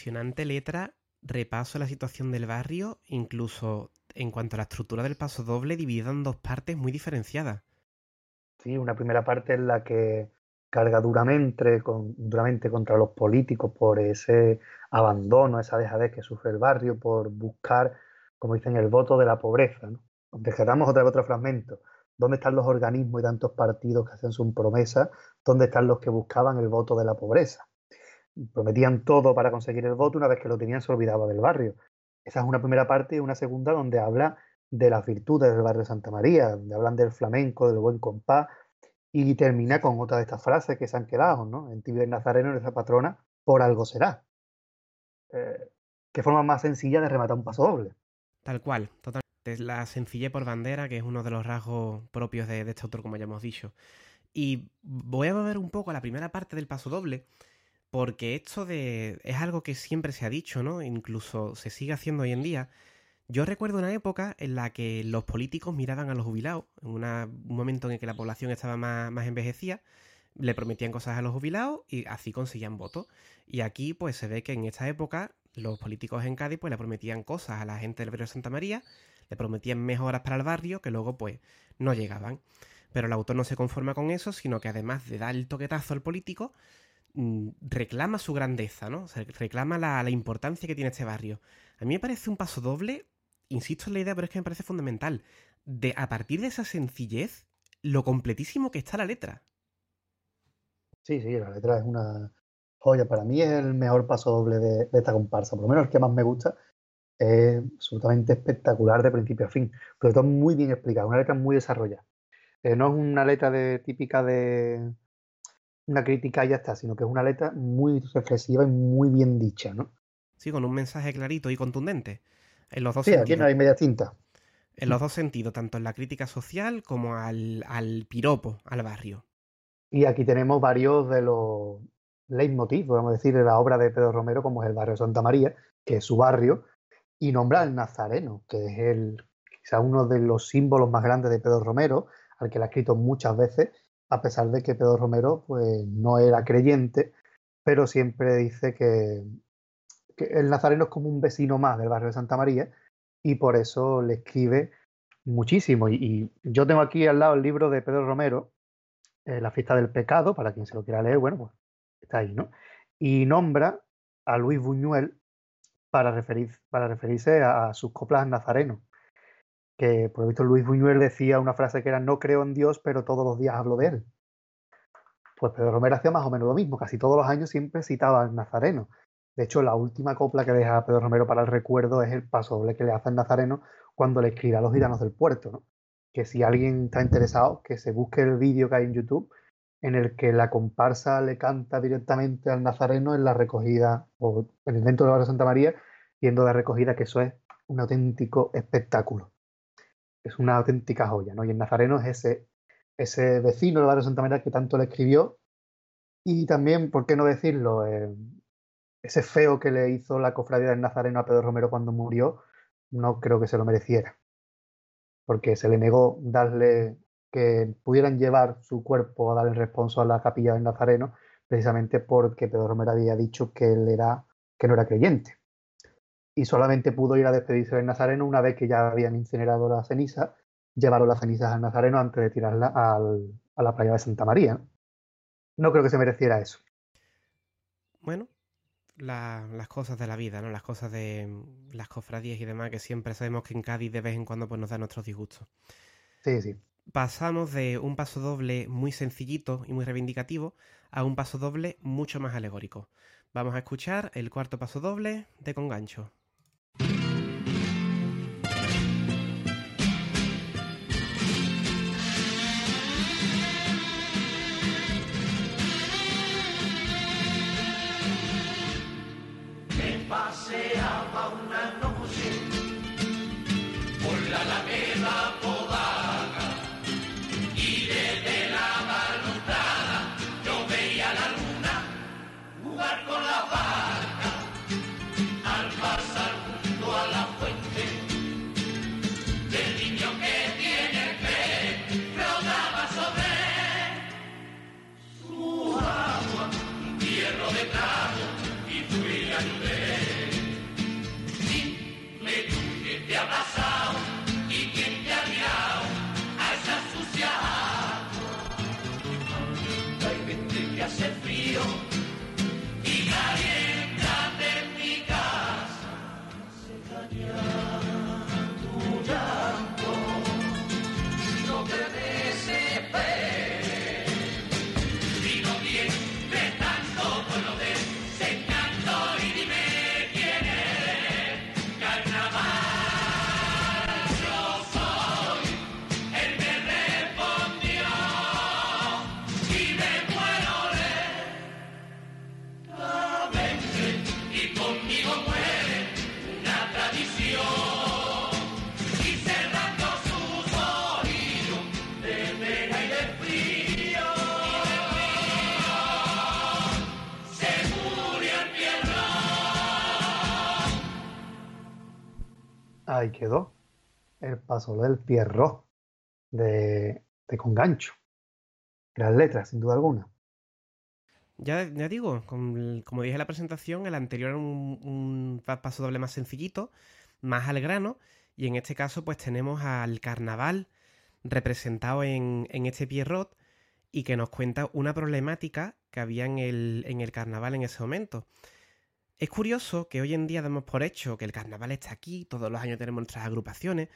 Impresionante letra, repaso la situación del barrio, incluso en cuanto a la estructura del pasodoble, dividida en dos partes muy diferenciadas. Sí, una primera parte en la que carga duramente, con- duramente contra los políticos por ese abandono, esa dejadez que sufre el barrio, por buscar, como dicen, el voto de la pobreza. ¿no? Rescatamos otra vez otro fragmento. ¿Dónde están los organismos y tantos partidos que hacen sus promesas? ¿Dónde están los que buscaban el voto de la pobreza? Prometían todo para conseguir el voto, una vez que lo tenían se olvidaba del barrio. Esa es una primera parte y una segunda donde habla de las virtudes del barrio de Santa María, donde hablan del flamenco, del buen compás, y termina con otra de estas frases que se han quedado, ¿no? En Tibio Nazareno, nuestra patrona, por algo será. Eh, qué forma más sencilla de rematar un paso doble. Tal cual, totalmente. La sencillez por bandera, que es uno de los rasgos propios de, de este autor, como ya hemos dicho. Y voy a volver un poco a la primera parte del paso doble, porque esto de es algo que siempre se ha dicho, ¿no? Incluso se sigue haciendo hoy en día. Yo recuerdo una época en la que los políticos miraban a los jubilados, en un momento en el que la población estaba más, más envejecida, le prometían cosas a los jubilados y así conseguían votos. Y aquí pues se ve que en esta época los políticos en Cádiz pues le prometían cosas a la gente del barrio Santa María, le prometían mejoras para el barrio que luego pues no llegaban. Pero el autor no se conforma con eso, sino que además de dar el toquetazo al político, reclama su grandeza, ¿no? O sea, reclama la, importancia que tiene este barrio. A mí me parece un paso doble, insisto en la idea, pero es que me parece fundamental. De a partir de esa sencillez, lo completísimo que está la letra. Sí, sí, la letra es una joya. Para mí es el mejor paso doble de, de esta comparsa, por lo menos el que más me gusta. Es absolutamente espectacular de principio a fin. Pero todo muy bien explicado, una letra muy desarrollada. Eh, no es una letra de, típica de una crítica y ya está, sino que es una letra muy reflexiva y muy bien dicha, ¿no? Sí, con un mensaje clarito y contundente. En los dos Sí, aquí sentidos. no hay media tinta. En los dos sentidos, tanto en la crítica social como al, al piropo, al barrio. Y aquí tenemos varios de los leitmotiv, podemos decir, de la obra de Pedro Romero, como es el barrio Santa María, que es su barrio, y nombra al Nazareno, que es el, quizá uno de los símbolos más grandes de Pedro Romero, al que le ha escrito muchas veces, a pesar de que Pedro Romero pues, no era creyente, pero siempre dice que, el Nazareno es como un vecino más del barrio de Santa María, y por eso le escribe muchísimo. Y, yo tengo aquí al lado el libro de Pedro Romero, eh, La fiesta del pecado, para quien se lo quiera leer, bueno, pues está ahí, ¿no? Y nombra a Luis Buñuel para, referir, para referirse a, sus coplas nazareno. Que por lo visto Luis Buñuel decía una frase que era no creo en Dios, pero todos los días hablo de él. Pues Pedro Romero hacía más o menos lo mismo, casi todos los años siempre citaba al nazareno. De hecho, la última copla que deja Pedro Romero para el recuerdo es el paso doble que le hace al nazareno cuando le escribe a los gitanos del puerto. ¿no? Que si alguien está interesado, que se busque el vídeo que hay en YouTube en el que la comparsa le canta directamente al nazareno en la recogida o en el dentro de la Santa María, yendo de recogida, que eso es un auténtico espectáculo. Es una auténtica joya, ¿no? Y el nazareno es ese, ese vecino del barrio Santa María que tanto le escribió. Y también, ¿por qué no decirlo? Eh, ese feo que le hizo la cofradía del nazareno a Pedro Romero cuando murió, no creo que se lo mereciera. Porque se le negó darle que pudieran llevar su cuerpo a dar el responso a la capilla del Nazareno, precisamente porque Pedro Romero había dicho que él era, que no era creyente. Y solamente pudo ir a despedirse del Nazareno una vez que ya habían incinerado la ceniza, llevaron las cenizas al Nazareno antes de tirarla a la playa de Santa María. No creo que se mereciera eso. Bueno, las cosas de la vida, ¿no? Las cosas de las cofradías y demás, que siempre sabemos que en Cádiz de vez en cuando pues, nos da nuestros disgustos. Sí, sí pasamos de un paso doble muy sencillito y muy reivindicativo a un paso doble mucho más alegórico. Vamos a escuchar el cuarto paso doble de Congancho. Quedó el paso del Pierrot de, de Congancho. Las letras, sin duda alguna. Ya, ya digo, como dije en la presentación, el anterior era un, paso doble más sencillito, más al grano, y en este caso pues tenemos al carnaval representado en, en este Pierrot y que nos cuenta una problemática que había en el, en el carnaval en ese momento. Es curioso que hoy en día damos por hecho que el carnaval está aquí, todos los años tenemos nuestras agrupaciones,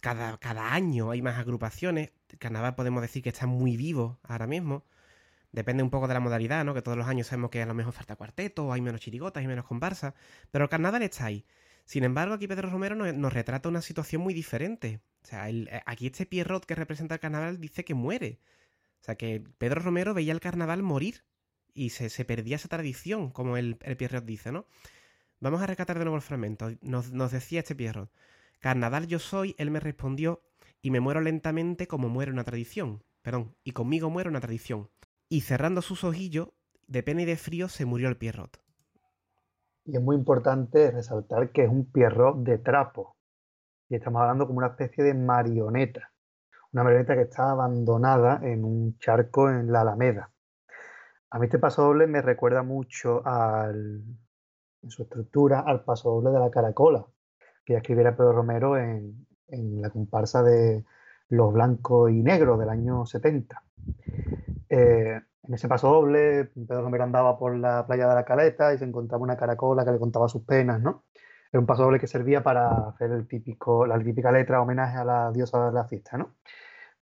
cada, cada año hay más agrupaciones, el carnaval podemos decir que está muy vivo ahora mismo, depende un poco de la modalidad, ¿no? Que todos los años sabemos que a lo mejor falta cuarteto, hay menos chirigotas, hay menos comparsas, pero el carnaval está ahí. Sin embargo, aquí Pedro Romero nos, retrata una situación muy diferente. O sea, eh, aquí este Pierrot que representa el carnaval dice que muere. O sea, que Pedro Romero veía el carnaval morir y se, perdía esa tradición, como el, el Pierrot dice, ¿no? Vamos a rescatar de nuevo el fragmento. Nos, decía este Pierrot. Carnaval yo soy, él me respondió, y me muero lentamente como muere una tradición. Perdón, y conmigo muere una tradición. Y cerrando sus ojillos, de pena y de frío, se murió el Pierrot. Y es muy importante resaltar que es un Pierrot de trapo. Y estamos hablando como una especie de marioneta. Una marioneta que está abandonada en un charco en la Alameda. A mí este paso doble me recuerda mucho al, en su estructura al paso doble de la caracola, que ya escribiera Pedro Romero en, la comparsa de Los Blancos y Negros del año 70. Eh, en ese paso doble, Pedro Romero andaba por la playa de la Caleta y se encontraba una caracola que le contaba sus penas, ¿no? Era un paso doble que servía para hacer el típico, la típica letra homenaje a la diosa de la fiesta, ¿no?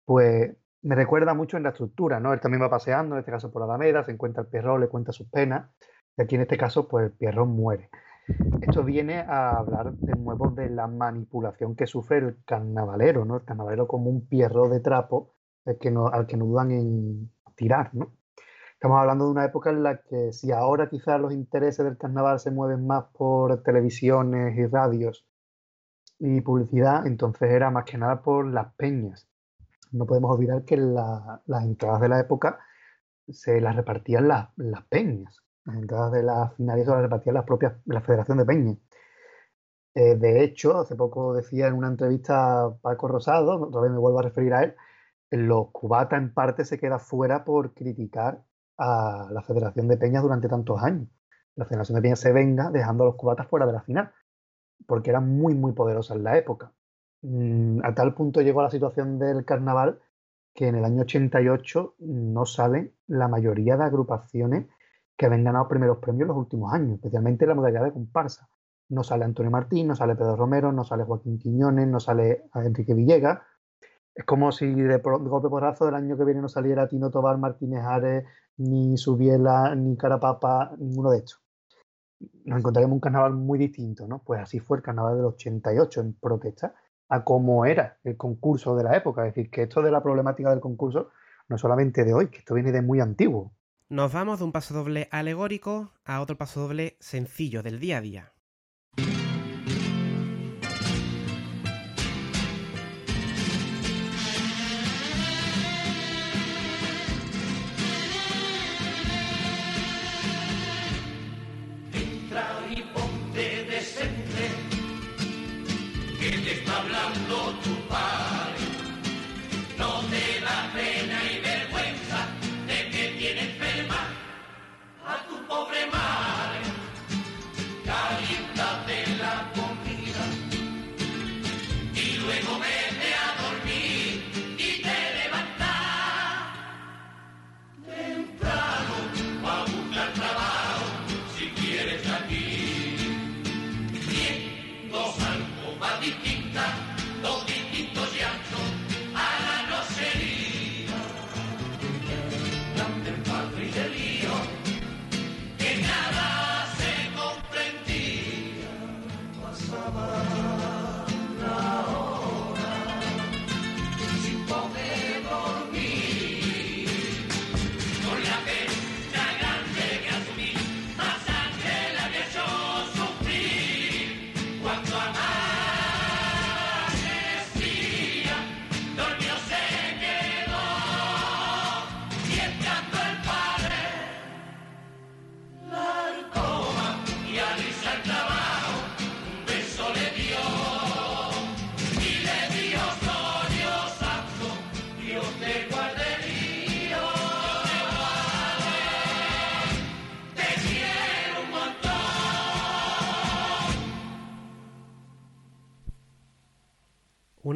Pues me recuerda mucho en la estructura, ¿no? Él también va paseando, en este caso por la Alameda, se encuentra el Pierrot, le cuenta sus penas, y aquí en este caso, pues el Pierrot muere. Esto viene a hablar de nuevo de la manipulación que sufre el carnavalero, ¿no? El carnavalero como un Pierrot de trapo que no, al que no dudan en tirar, ¿no? Estamos hablando de una época en la que si ahora quizás los intereses del carnaval se mueven más por televisiones y radios y publicidad, entonces era más que nada por las peñas. No podemos olvidar que las entradas de la época se las repartían las, peñas. Las entradas de las finales se las repartían las propias, la Federación de Peñas. Eh, de hecho, hace poco decía en una entrevista Paco Rosado, otra vez me vuelvo a referir a él, los cubatas en parte se queda fuera por criticar a la Federación de Peñas durante tantos años. La Federación de Peñas se venga dejando a los cubatas fuera de la final, porque eran muy, muy poderosas en la época. Mm, a tal punto llegó la situación del carnaval que en el año 88 no salen la mayoría de agrupaciones que habían ganado primeros premios en los últimos años, especialmente la modalidad de comparsa. No sale Antonio Martín, no sale Pedro Romero, no sale Joaquín Quiñones, no sale Enrique Villegas, es como si de, golpe porrazo del año que viene no saliera Tino Tobar, Martínez Ares, ni Subiela, ni Carapapa, ninguno de estos. Nos encontraremos un carnaval muy distinto, ¿no? Pues así fue el carnaval del 88 en protesta a cómo era el concurso de la época. Es decir, que esto de la problemática del concurso no solamente de hoy, que esto viene de muy antiguo. Nos vamos de un paso doble alegórico a otro paso doble sencillo del día a día.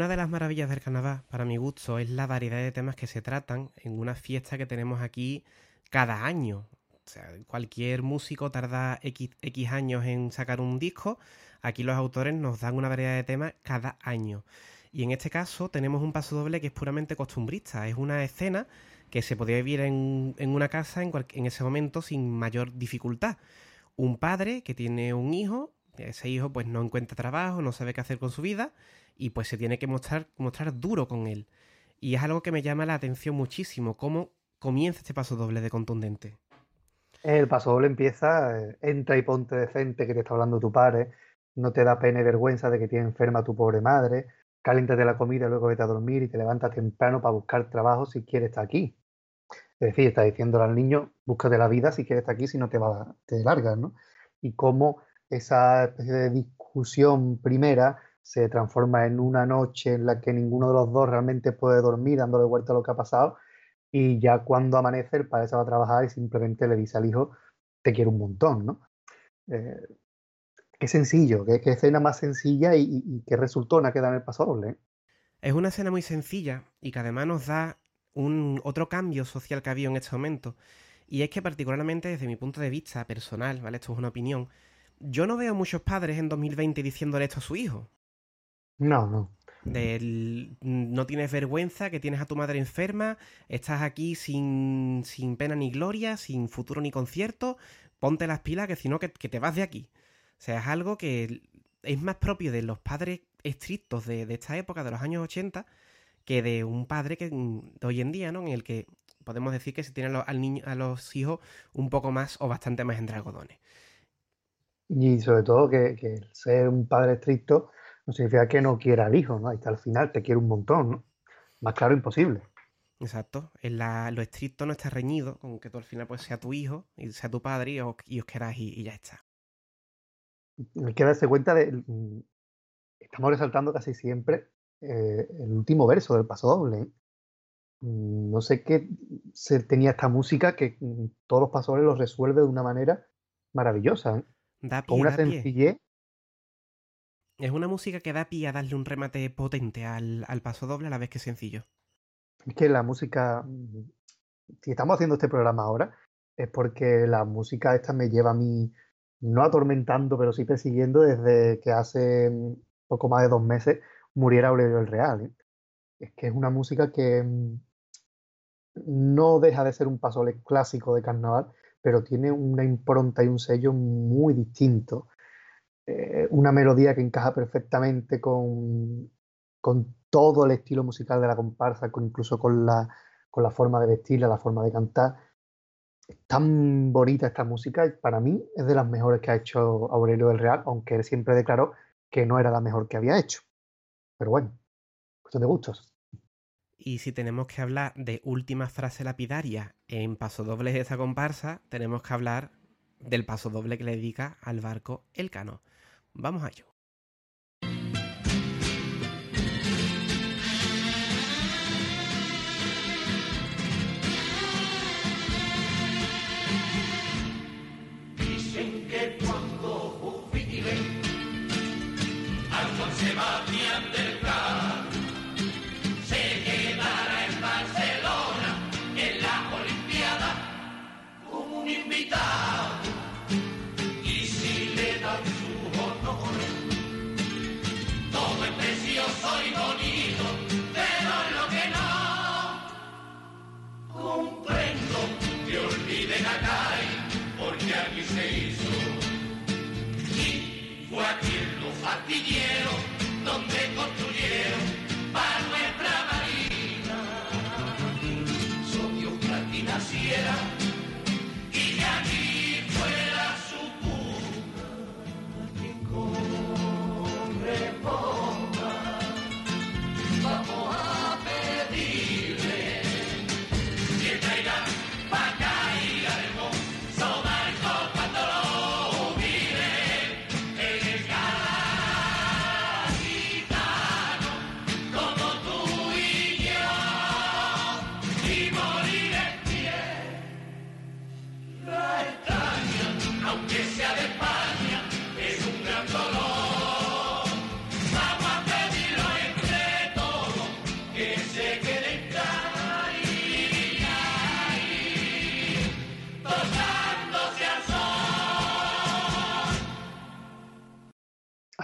Una de las maravillas del carnaval, para mi gusto, es la variedad de temas que se tratan en una fiesta que tenemos aquí cada año. O sea, cualquier músico tarda X, X años en sacar un disco. Aquí los autores nos dan una variedad de temas cada año. Y en este caso tenemos un paso doble que es puramente costumbrista. Es una escena que se podía vivir en, una casa en, en, ese momento sin mayor dificultad. Un padre que tiene un hijo, ese hijo pues no encuentra trabajo, no sabe qué hacer con su vida y pues se tiene que mostrar, mostrar duro con él. Y es algo que me llama la atención muchísimo, cómo comienza este paso doble de contundente. El paso doble empieza, eh, entra y ponte decente que te está hablando tu padre, no te da pena y vergüenza de que tiene enferma tu pobre madre, caliéntate la comida, luego vete a dormir y te levantas temprano para buscar trabajo si quieres estar aquí. Es decir, está diciéndole al niño, búscate la vida si quieres estar aquí, si no te, va, te largas, ¿no? Y cómo esa especie de discusión primera se transforma en una noche en la que ninguno de los dos realmente puede dormir dándole vuelta a lo que ha pasado y ya cuando amanece el padre se va a trabajar y simplemente le dice al hijo, te quiero un montón, ¿no? Eh, qué sencillo, qué, escena más sencilla y, qué resultona queda en el paso doble. ¿eh? Es una escena muy sencilla y que además nos da un otro cambio social que ha habido en este momento. Y es que particularmente desde mi punto de vista personal, ¿vale? Esto es una opinión, yo no veo muchos padres en 2020 diciéndole esto a su hijo. No, no. Del, no tienes vergüenza, que tienes a tu madre enferma, estás aquí sin, sin pena ni gloria, sin futuro ni concierto, ponte las pilas, que si no, que, que te vas de aquí. O sea, es algo que es más propio de los padres estrictos de, de esta época, de los años 80, que de un padre que de hoy en día, ¿no? En el que podemos decir que se los, al niño, a los hijos un poco más o bastante más entre algodones. Y sobre todo que, que el ser un padre estricto no significa que no quiera al hijo, ¿no? Está al final, te quiere un montón, ¿no? Más claro imposible. Exacto. En la, lo estricto no está reñido con que tú al final pues sea tu hijo y sea tu padre y os, y os queráis y, y ya está. Hay que darse cuenta de. mm, Estamos resaltando casi siempre eh, el último verso del paso doble. ¿eh? Mm, No sé qué se tenía esta música que mm, todos los pasadores los resuelve de una manera maravillosa, ¿eh? Da con pie, una da pie. Es una música que da pie a darle un remate potente al, al paso doble a la vez que sencillo. Es que la música, si estamos haciendo este programa ahora, es porque la música esta me lleva a mí, no atormentando, pero sí persiguiendo desde que hace mm, poco más de dos meses muriera Aurelio el Real. ¿eh? Es que es una música que mm, no deja de ser un pasoble clásico de carnaval, pero tiene una impronta y un sello muy distinto. Eh, una melodía que encaja perfectamente con, con todo el estilo musical de la comparsa, incluso con la, con la forma de vestirla, la forma de cantar. Tan bonita esta música y para mí es de las mejores que ha hecho Aurelio del Real, aunque él siempre declaró que no era la mejor que había hecho. Pero bueno, cuestión de gustos. Y si tenemos que hablar de última frase lapidaria en paso doble de esta comparsa, tenemos que hablar del paso doble que le dedica al barco El Cano. Vamos a ello.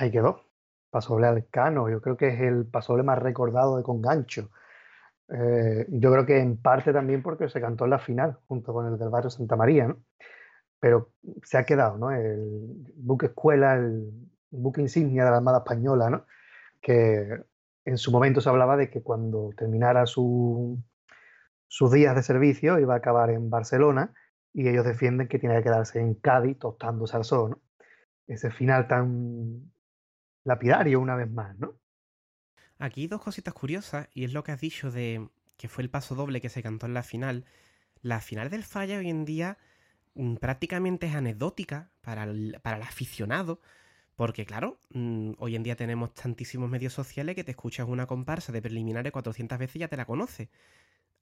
Ahí quedó. Pasoble al Cano. Yo creo que es el pasoble más recordado de Congancho. Eh, yo creo que en parte también porque se cantó en la final, junto con el del barrio Santa María, ¿no? Pero se ha quedado, ¿no? El buque escuela, el buque insignia de la Armada Española, ¿no? Que en su momento se hablaba de que cuando terminara su, sus días de servicio iba a acabar en Barcelona y ellos defienden que tiene que quedarse en Cádiz tostándose al sol, ¿no? Ese final tan lapidario una vez más, ¿no? Aquí dos cositas curiosas, y es lo que has dicho de que fue el paso doble que se cantó en la final. La final del falla hoy en día mm, prácticamente es anecdótica para el, para el aficionado, porque claro, mm, hoy en día tenemos tantísimos medios sociales que te escuchas una comparsa de preliminares 400 veces y ya te la conoces.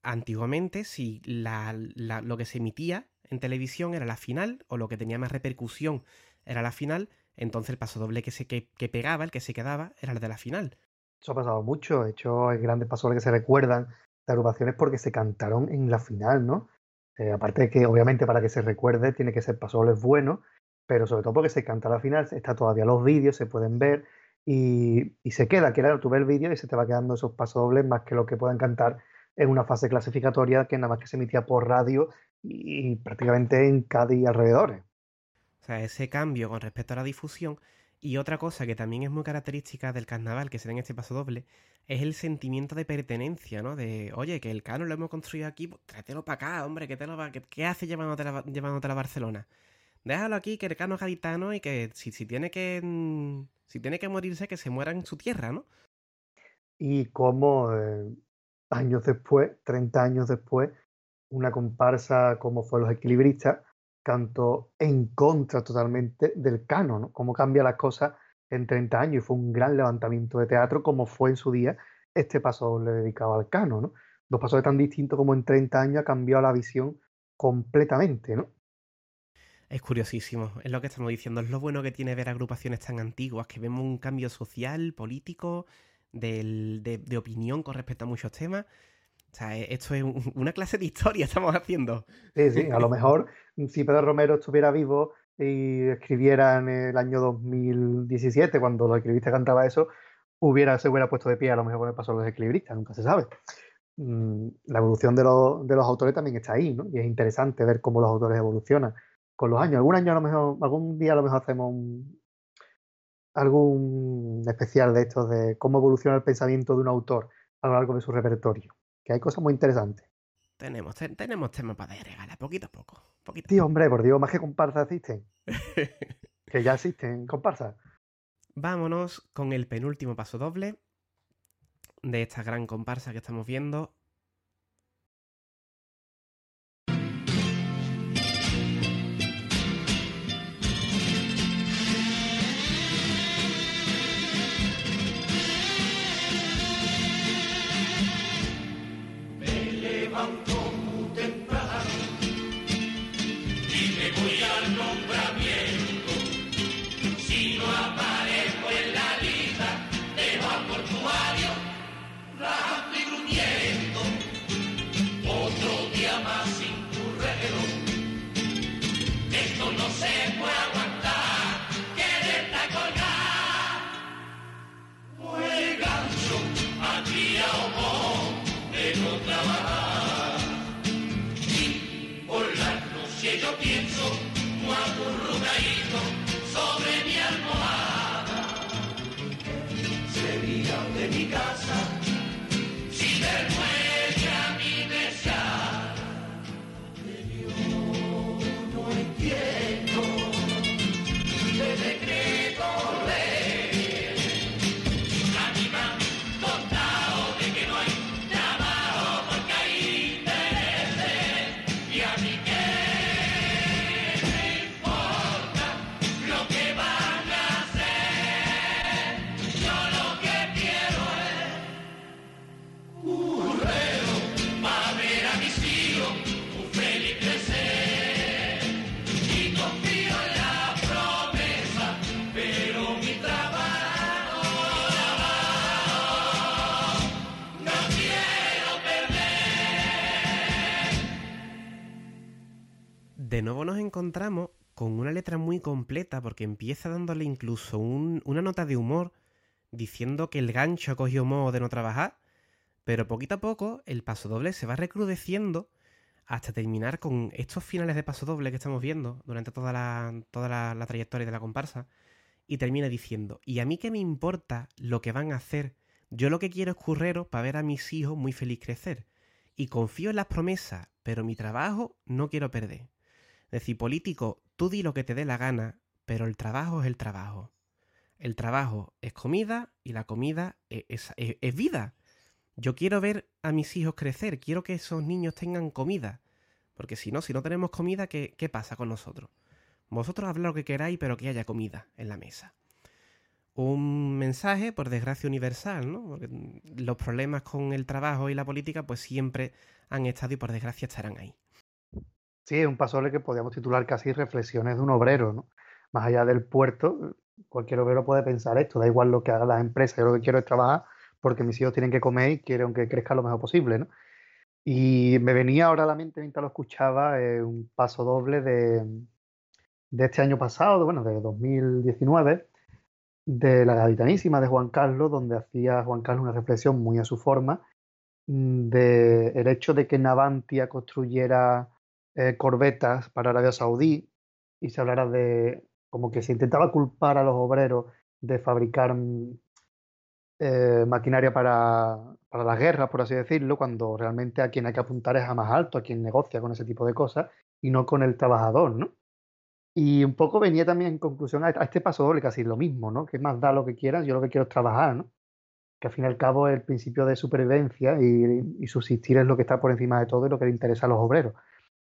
Antiguamente, si lo que se emitía en televisión era la final, o lo que tenía más repercusión era la final, entonces el paso doble que, se, que, que pegaba, el que se quedaba, era el de la final. Eso ha pasado mucho. De hecho, hay grandes pasoles que se recuerdan de agrupaciones porque se cantaron en la final, ¿no? Eh, aparte de que, obviamente, para que se recuerde, tiene que ser pasoles buenos pero sobre todo porque se canta la final, está todavía los vídeos, se pueden ver y, se queda, claro, tú ves el vídeo y se te va quedando esos pasos dobles más que lo que puedan cantar en una fase clasificatoria que nada más que se emitía por radio y, prácticamente en Cádiz y alrededores. O sea, ese cambio con respecto a la difusión y otra cosa que también es muy característica del carnaval que se da en este paso doble es el sentimiento de pertenencia, ¿no? De, oye, que el cano lo hemos construido aquí, pues tráetelo para acá, hombre, ¿qué, te lo va, qué, hace llevándote a, llevándote a Barcelona? Déjalo aquí, que el cano es gaditano y que si, si, tiene que mm, si tiene que morirse, que se muera en su tierra, ¿no? Y como eh, años después, 30 años después, una comparsa como fue Los Equilibristas cantó en contra totalmente del canon, ¿no? Cómo cambia las cosas en 30 años y fue un gran levantamiento de teatro como fue en su día este paso doble dedicado al canon, ¿no? Dos pasos tan distintos como en 30 años ha cambiado la visión completamente, ¿no? Es curiosísimo, es lo que estamos diciendo, es lo bueno que tiene ver agrupaciones tan antiguas, que vemos un cambio social, político, de, de opinión con respecto a muchos temas, o sea, e, esto es una clase de historia estamos haciendo. Sí, sí, a lo mejor si Pedro Romero estuviera vivo y escribiera en el año 2017, cuando los equilibristas cantaba eso, hubiera, se hubiera puesto de pie a lo mejor con el paso de los equilibristas, nunca se sabe. Mm, la evolución de los, de los autores también está ahí, ¿no? Y es interesante ver cómo los autores evolucionan con los años. Algún año a lo mejor, algún día a lo mejor hacemos algún especial de estos de cómo evoluciona el pensamiento de un autor a lo largo de su repertorio que hay cosas muy interesantes. Tenemos, tenemos temas para regalar, poquito a poco. Poquito sí, hombre, por Dios, más que comparsas existen. que ya existen comparsas. Vámonos con el penúltimo paso doble de esta gran comparsa que estamos viendo, encontramos con una letra muy completa porque empieza dándole incluso una nota de humor diciendo que el gancho ha cogido modo de no trabajar, pero poquito a poco el paso doble se va recrudeciendo hasta terminar con estos finales de paso doble que estamos viendo durante toda la, toda la, trayectoria de la comparsa y termina diciendo, y a mí qué me importa lo que van a hacer, yo lo que quiero es currero para ver a mis hijos muy feliz crecer, y confío en las promesas, pero mi trabajo no quiero perder decir, político, tú di lo que te dé la gana, pero el trabajo es el trabajo. El trabajo es comida y la comida e-, es, vida. Yo quiero ver a mis hijos crecer, quiero que esos niños tengan comida. Porque si no, si no tenemos comida, ¿qué, qué pasa con nosotros? Vosotros hablad lo que queráis, pero que haya comida en la mesa. Un mensaje, por desgracia, universal, ¿no? Porque los problemas con el trabajo y la política, pues siempre han estado y por desgracia estarán ahí. Sí, es un pasoble que podríamos titular casi reflexiones de un obrero, ¿no? Más allá del puerto, cualquier obrero puede pensar esto, da igual lo que hagan las empresas, yo lo que quiero es trabajar porque mis hijos tienen que comer y quiero que crezca lo mejor posible, ¿no? Y me venía ahora a la mente mientras lo escuchaba eh, un paso doble de, de este año pasado, bueno, de 2019, de La Gaditanísima de Juan Carlos, donde hacía Juan Carlos una reflexión muy a su forma mm, de el hecho de que Navantia construyera eh, corbetas para Arabia Saudí y se hablara de como que se intentaba culpar a los obreros de fabricar mm, eh, maquinaria para, para las guerras, por así decirlo, cuando realmente a quien hay que apuntar es a más alto, a quien negocia con ese tipo de cosas y no con el trabajador, ¿no? Y un poco venía también en conclusión a, este paso doble, casi lo mismo, ¿no? Que más da lo que quieras, yo lo que quiero es trabajar, ¿no? Que al fin y al cabo el principio de supervivencia y, subsistir es lo que está por encima de todo y lo que le interesa a los obreros.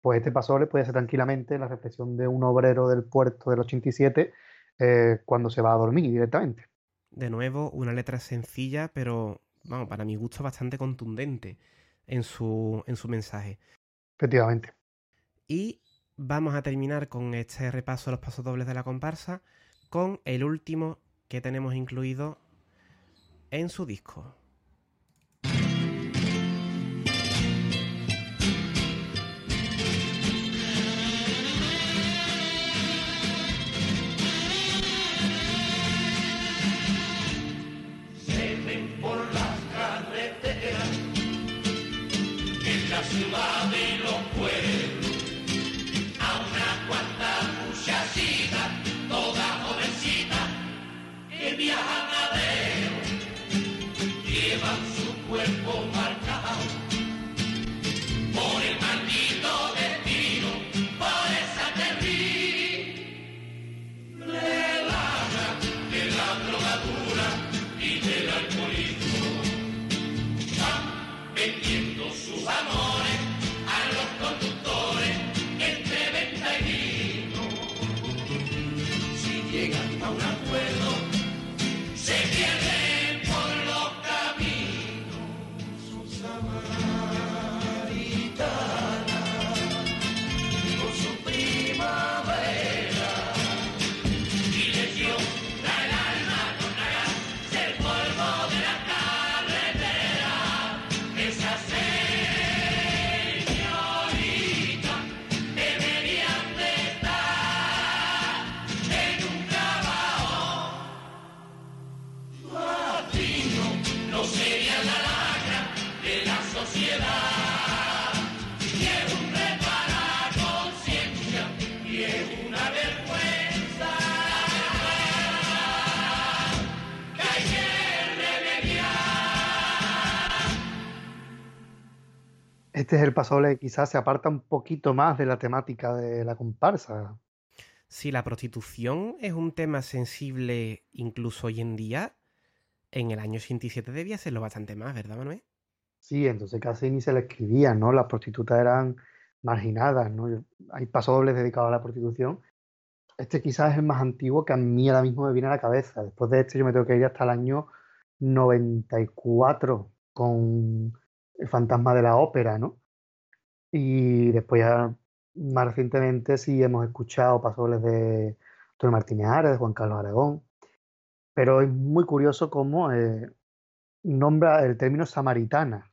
Pues este paso doble puede ser tranquilamente la reflexión de un obrero del puerto del 87 eh, cuando se va a dormir directamente. De nuevo, una letra sencilla, pero vamos, para mi gusto bastante contundente en su, en su mensaje. Efectivamente. Y vamos a terminar con este repaso de los pasos dobles de la comparsa con el último que tenemos incluido en su disco. Este es el pasoble quizás se aparta un poquito más de la temática de la comparsa. Si la prostitución es un tema sensible incluso hoy en día, en el año 87 debía serlo bastante más, ¿verdad, Manuel? Sí, entonces casi ni se le escribía, ¿no? Las prostitutas eran marginadas, ¿no? Hay pasobles dedicados a la prostitución. Este quizás es el más antiguo que a mí ahora mismo me viene a la cabeza. Después de este yo me tengo que ir hasta el año 94 con el fantasma de la ópera, ¿no? Y después ya más recientemente sí hemos escuchado pasobles de Antonio Martínez Ares, de Juan Carlos Aragón, pero es muy curioso cómo eh, nombra el término samaritana.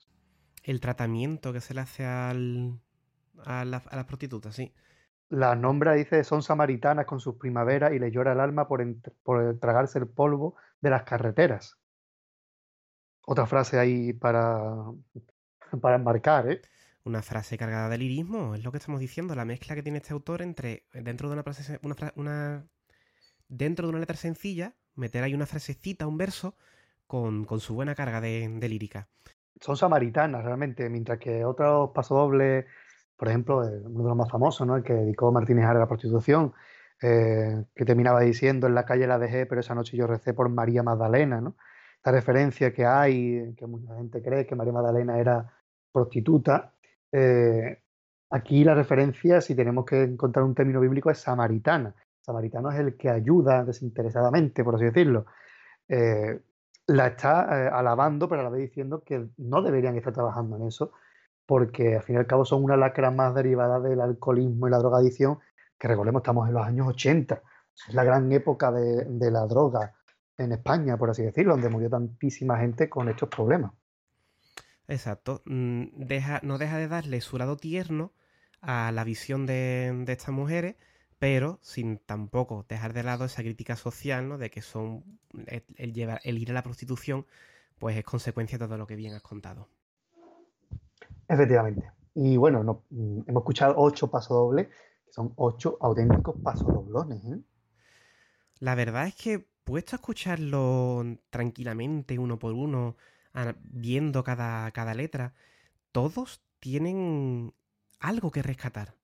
El tratamiento que se le hace al, a, las prostitutas, sí. La nombra, dice, son samaritanas con sus primaveras y le llora el alma por, por tragarse el polvo de las carreteras. Otra frase ahí para para embarcar, ¿eh? Una frase cargada de lirismo, es lo que estamos diciendo, la mezcla que tiene este autor entre dentro de una, frase, una, dentro de una letra sencilla, meter ahí una frasecita, un verso, con, su buena carga de, lírica. Son samaritanas realmente, mientras que otros pasodobles, por ejemplo, uno de los más famosos, ¿no? el que dedicó Martínez a la prostitución, eh, que terminaba diciendo en la calle la dejé, pero esa noche yo recé por María Magdalena, ¿no? Esta referencia que hay, que mucha gente cree que María Magdalena era prostituta. Eh, aquí la referencia, si tenemos que encontrar un término bíblico, es samaritana. Samaritano es el que ayuda desinteresadamente, por así decirlo. Eh, la está eh, alabando, pero a la vez diciendo que no deberían estar trabajando en eso, porque al fin y al cabo son una lacra más derivada del alcoholismo y la drogadicción, que recordemos, estamos en los años 80. Es la gran época de, de la droga en España, por así decirlo, donde murió tantísima gente con estos problemas. Exacto. Mm, deja, no deja de darle su lado tierno a la visión de, estas mujeres, pero sin tampoco dejar de lado esa crítica social, ¿no? De que son el, llevar, el ir a la prostitución, pues es consecuencia de todo lo que bien has contado. Efectivamente. Y bueno, no, mm, hemos escuchado ocho pasodobles, que son ocho auténticos pasodoblones. ¿eh? La verdad es que puesto a escucharlo tranquilamente, uno por uno, viendo cada, cada letra, todos tienen algo que rescatar.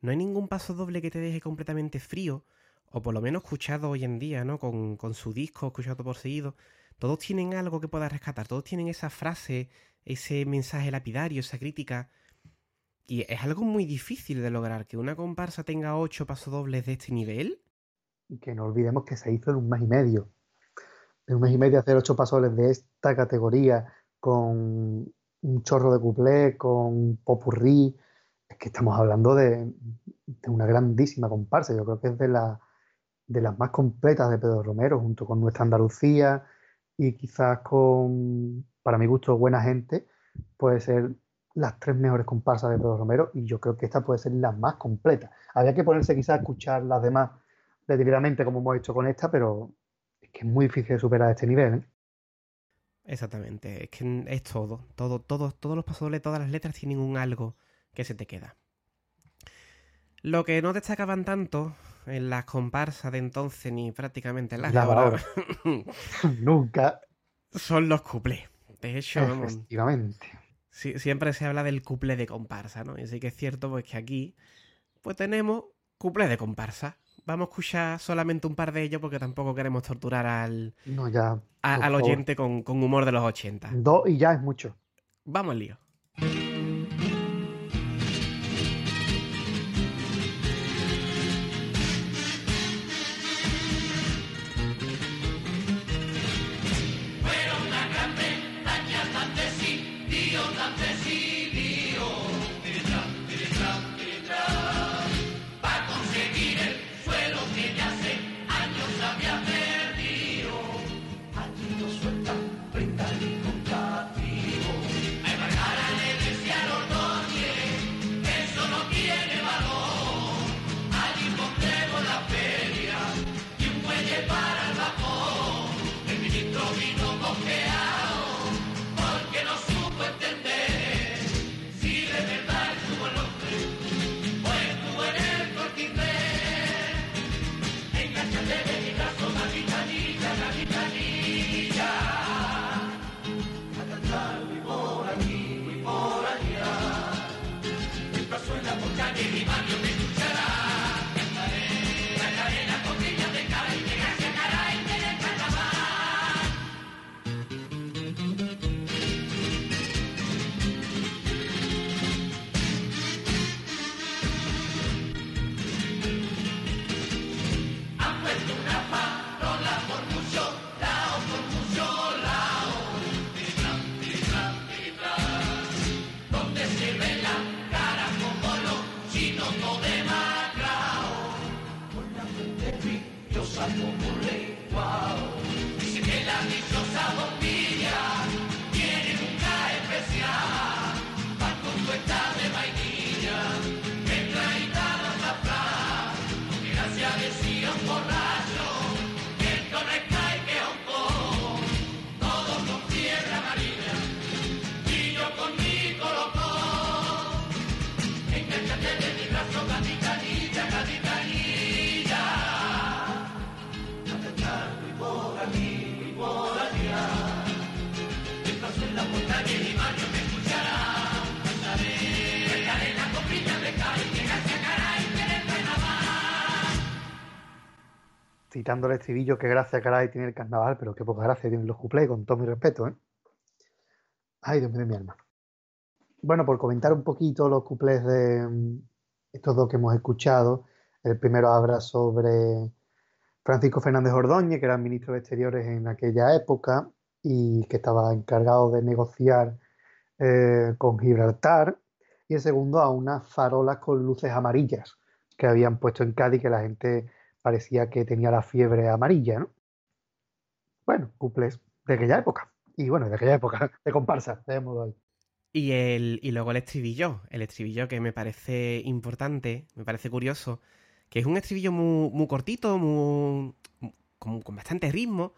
No hay ningún paso doble que te deje completamente frío, o por lo menos escuchado hoy en día, ¿no? Con, con su disco, escuchado por seguido. Todos tienen algo que pueda rescatar, todos tienen esa frase, ese mensaje lapidario, esa crítica. Y es algo muy difícil de lograr que una comparsa tenga ocho pasodobles de este nivel. Y que no olvidemos que se hizo en un mes y medio. En un mes y medio hacer ocho pasodobles de esta categoría con un chorro de cuplé, con popurrí, es que estamos hablando de, una grandísima comparsa. Yo creo que es de, la, de las más completas de Pedro Romero, junto con Nuestra Andalucía y quizás con, para mi gusto, Buena Gente, puede ser las tres mejores comparsas de Pedro Romero y yo creo que esta puede ser la más completa. Habría que ponerse quizás a escuchar las demás detenidamente como hemos hecho con esta, pero que es muy difícil superar este nivel. ¿eh? Exactamente, es que es todo, todo, todo, todos los pasos todas las letras tienen un algo que se te queda. Lo que no destacaban tanto en las comparsas de entonces ni prácticamente en las de ahora, nunca son los cuplés. De hecho, efectivamente. siempre se habla del cuplé de comparsa, ¿no? Y sí que es cierto pues que aquí pues tenemos cuplé de comparsa. Vamos a escuchar solamente un par de ellos porque tampoco queremos torturar al, no, ya, al oyente con, con humor de los 80. Dos y ya es mucho. Vamos al lío. Citando el estribillo, qué gracia caray tiene el carnaval, pero qué poca gracia tienen los cuplés, con todo mi respeto, ¿eh? Ay, Dios mío mi alma. Bueno, por comentar un poquito los cuplés de mm, estos dos que hemos escuchado, el primero habla sobre Francisco Fernández Ordóñez, que era ministro de Exteriores en aquella época y que estaba encargado de negociar eh, con Gibraltar, y el segundo a unas farolas con luces amarillas que habían puesto en Cádiz que la gente parecía que tenía la fiebre amarilla, ¿no? Bueno, cuples de aquella época. Y bueno, de aquella época, de comparsa, de modo ahí. Y, el, y luego el estribillo, el estribillo que me parece importante, me parece curioso, que es un estribillo muy, muy cortito, muy, con, con bastante ritmo,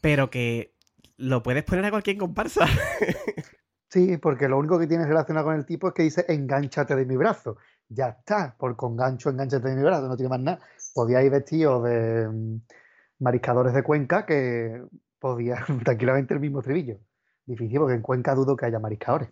pero que lo puedes poner a cualquier comparsa. Sí, porque lo único que tienes relacionado con el tipo es que dice enganchate de mi brazo. Ya está, por con gancho, enganchate de mi brazo, no tiene más nada. Podía ir vestido de mm, mariscadores de Cuenca que podía tranquilamente el mismo estribillo. Difícil porque en Cuenca dudo que haya mariscadores.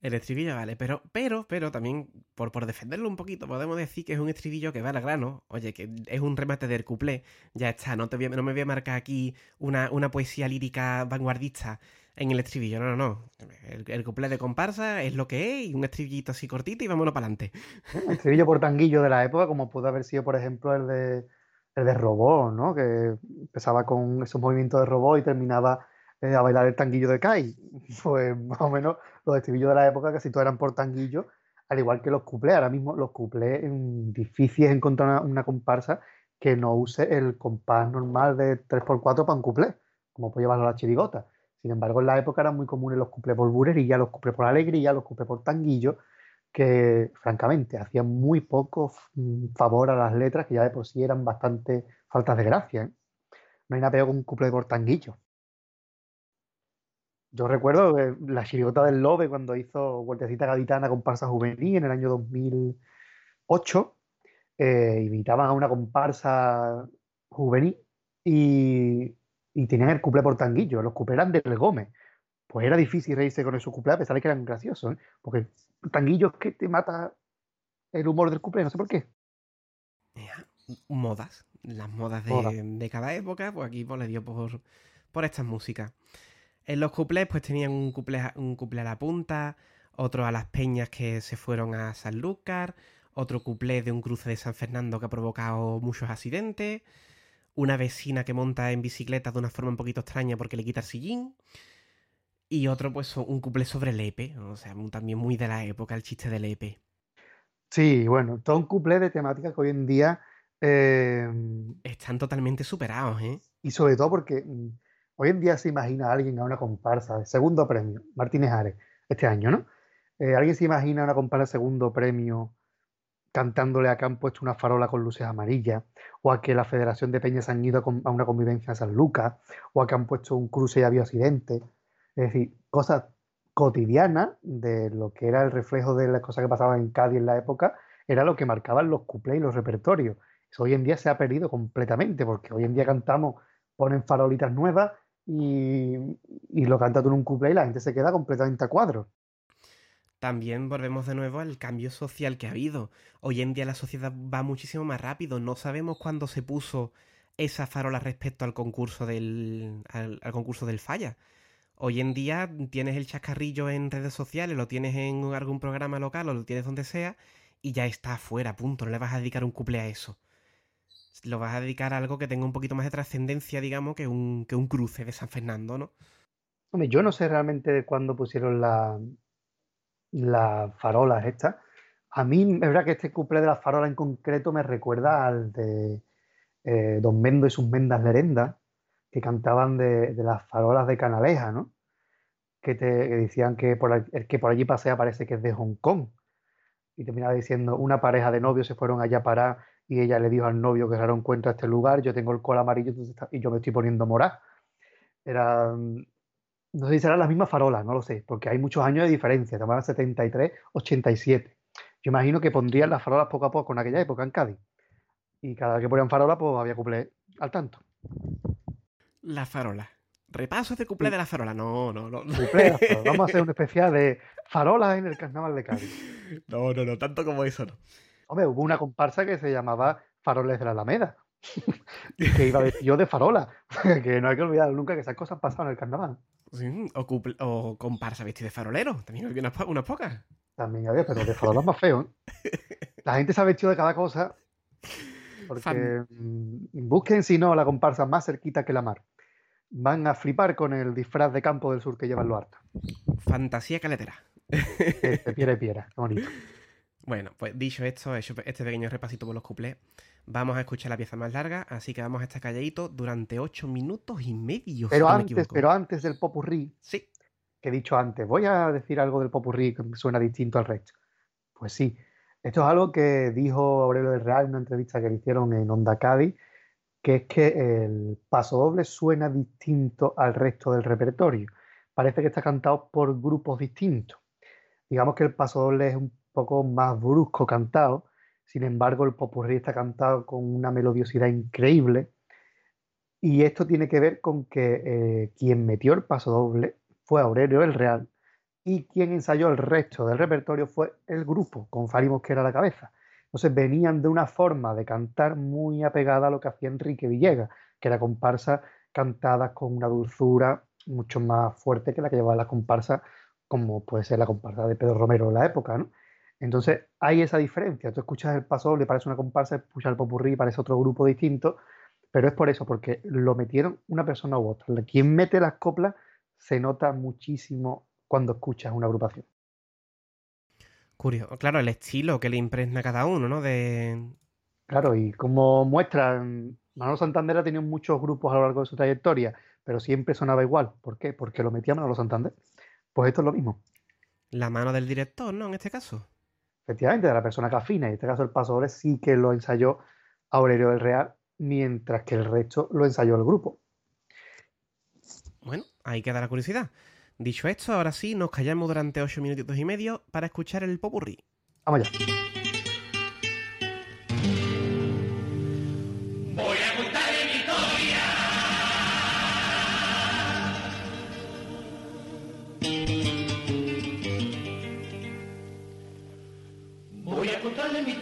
El estribillo vale, pero, pero, pero también, por, por defenderlo un poquito, podemos decir que es un estribillo que va al grano. Oye, que es un remate del cuplé. Ya está, no, te no me voy a marcar aquí una, una poesía lírica vanguardista en el estribillo. No, no, no. El, el cuplé de comparsa es lo que es, y un estribillito así cortito y vámonos para adelante. Un estribillo por tanguillo de la época, como pudo haber sido, por ejemplo, el de, el de Robot, ¿no? Que empezaba con esos movimientos de robot y terminaba eh, a bailar el tanguillo de Kai. Pues más o menos los estribillos de la época casi todos eran por tanguillo, al igual que los cuplés. Ahora mismo los cuplés, difícil es encontrar una, una comparsa que no use el compás normal de 3x4 para un cuplé, como puede llevarlo la chirigota. Sin embargo, en la época eran muy comunes los cuplés por burería, los cuplés por alegría, los cuplés por tanguillo, que francamente hacían muy poco mm, favor a las letras, que ya de por sí eran bastante faltas de gracia. ¿eh? No hay nada peor que un cuplé por tanguillo. Yo recuerdo que la chirigota del Lobe cuando hizo Vueltecita Gaditana comparsa juvenil en el año 2008, eh, imitaban a una comparsa juvenil y, y tenían el cuplé por tanguillo, los cuplés eran del Gómez. Pues era difícil reírse con esos cuplés a pesar de que eran graciosos, ¿eh? porque tanguillo es que te mata el humor del cuplé, no sé por qué. Modas. Las modas de, Moda. de cada época, pues aquí pues, le dio por, por estas músicas. En los cuplés, pues tenían un cuplé, a- un cuplé a la punta, otro a las peñas que se fueron a Sanlúcar, otro cuplé de un cruce de San Fernando que ha provocado muchos accidentes, una vecina que monta en bicicleta de una forma un poquito extraña porque le quita el sillín, y otro, pues un cuplé sobre Lepe, o sea, también muy de la época, el chiste de Lepe. Sí, bueno, todo un cuplé de temática que hoy en día, eh, Están totalmente superados, ¿eh? y sobre todo porque mm, hoy en día se imagina a alguien a una comparsa de segundo premio, Martínez Ares, este año, ¿no? Eh, ¿alguien se imagina una comparsa de segundo premio cantándole a que han puesto una farola con luces amarillas? ¿O a que la Federación de Peñas han ido a una convivencia en San Lucas? ¿O a que han puesto un cruce y ha habido accidentes? Es decir, cosas cotidianas de lo que era el reflejo de las cosas que pasaban en Cádiz en la época, era lo que marcaban los cuplés y los repertorios. Hoy en día se ha perdido completamente, porque hoy en día cantamos, ponen farolitas nuevas y, y lo canta tú en un cuplé y la gente se queda completamente a cuadro. También volvemos de nuevo al cambio social que ha habido. Hoy en día la sociedad va muchísimo más rápido. No sabemos cuándo se puso esa farola respecto al concurso del, al, concurso del falla. Hoy en día tienes el chascarrillo en redes sociales, lo tienes en algún programa local o lo tienes donde sea y ya está afuera, punto. No le vas a dedicar un cuplé a eso. Lo vas a dedicar a algo que tenga un poquito más de trascendencia, digamos, que un, que un cruce de San Fernando, ¿no? Hombre, yo no sé realmente de cuándo pusieron la- las farolas estas. A mí es verdad que este cuplé de las farolas en concreto me recuerda al de eh, Don Mendo y sus mendas lerendas, que cantaban de, de las farolas de Canaleja, ¿no? Que, te, decían que por, el que por allí pasea parece que es de Hong Kong. Y terminaba diciendo, una pareja de novios se fueron allá a parar y ella le dijo al novio que raro encuentra este lugar, yo tengo el col amarillo y yo me estoy poniendo morado. Era, mm, no sé si serán las mismas farolas, no lo sé, porque hay muchos años de diferencia, estamos en 73, 87. Yo imagino que pondrían las farolas poco a poco en aquella época en Cádiz. Y cada vez que ponían farola, pues había cuplé al tanto. La farola. Repasos de Sí. de la farola. No, no, no. Vamos a hacer un especial de farolas en el carnaval de Cádiz. No, no, no, tanto como eso no. Hombre, hubo una comparsa que se llamaba Faroles de la Alameda, que iba vestido de farola, que no hay que olvidar nunca que esas cosas pasaban en el carnaval. Sí, o, comparsa vestido de farolero. También había unas, po- unas pocas. También había, pero de farolas más feo. ¿eh? La gente se ha vestido de cada cosa. Porque Fan. mm, busquen, si no, la comparsa más cerquita que la mar. Van a flipar con el disfraz de campo del sur que llevan los hartos. Fantasía caletera. De piedra y piedra. Qué bonito. Bueno, pues dicho esto, este pequeño repasito por los cuplés, vamos a escuchar la pieza más larga, así que vamos a estar calladitos durante ocho minutos y medio. si no antes, pero antes del popurrí, Sí, que he dicho antes, voy a decir algo del popurrí que suena distinto al resto. Pues sí, Esto es algo que dijo Aurelio del Real en una entrevista que le hicieron en Onda Cádiz, que es que el paso doble suena distinto al resto del repertorio. Parece que está cantado por grupos distintos. Digamos que el paso doble es un poco más brusco cantado, sin embargo el popurrí está cantado con una melodiosidad increíble y esto tiene que ver con que eh, quien metió el paso doble fue Aurelio del Real y quien ensayó el resto del repertorio fue el grupo, con Fari Mosquera a la cabeza. Entonces venían de una forma de cantar muy apegada a lo que hacía Enrique Villegas, que era comparsa cantadas con una dulzura mucho más fuerte que la que llevaba la comparsa, como puede ser la comparsa de Pedro Romero en la época, ¿no? Entonces hay esa diferencia. Tú escuchas el paso le parece una comparsa, escuchas el popurrí, parece otro grupo distinto, pero es por eso, porque lo metieron una persona u otra. Quien mete las coplas se nota muchísimo cuando escuchas una agrupación. Curioso, claro, el estilo que le impregna a cada uno, ¿no? De... Claro, y como muestran, Manolo Santander ha tenido muchos grupos a lo largo de su trayectoria, pero siempre sonaba igual. ¿Por qué? Porque lo metía Manolo Santander. Pues esto es lo mismo. La mano del director, ¿no? En este caso. Efectivamente, de la persona que afina. En este caso, el paso doble sí que lo ensayó Aurelio del Real, mientras que el resto lo ensayó el grupo. Bueno, ahí queda la curiosidad. Dicho esto, ahora sí, nos callamos durante 8 minutitos y medio para escuchar el popurrí. Vamos allá.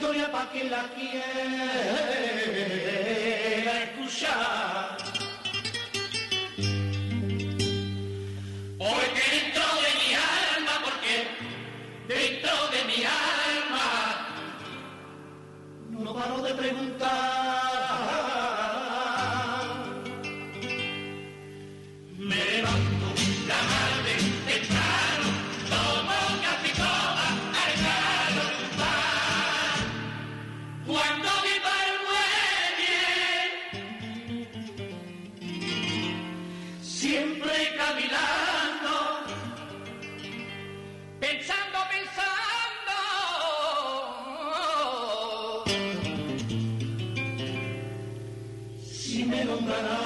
Contarle mi historia para quien la quiera escuchar. Si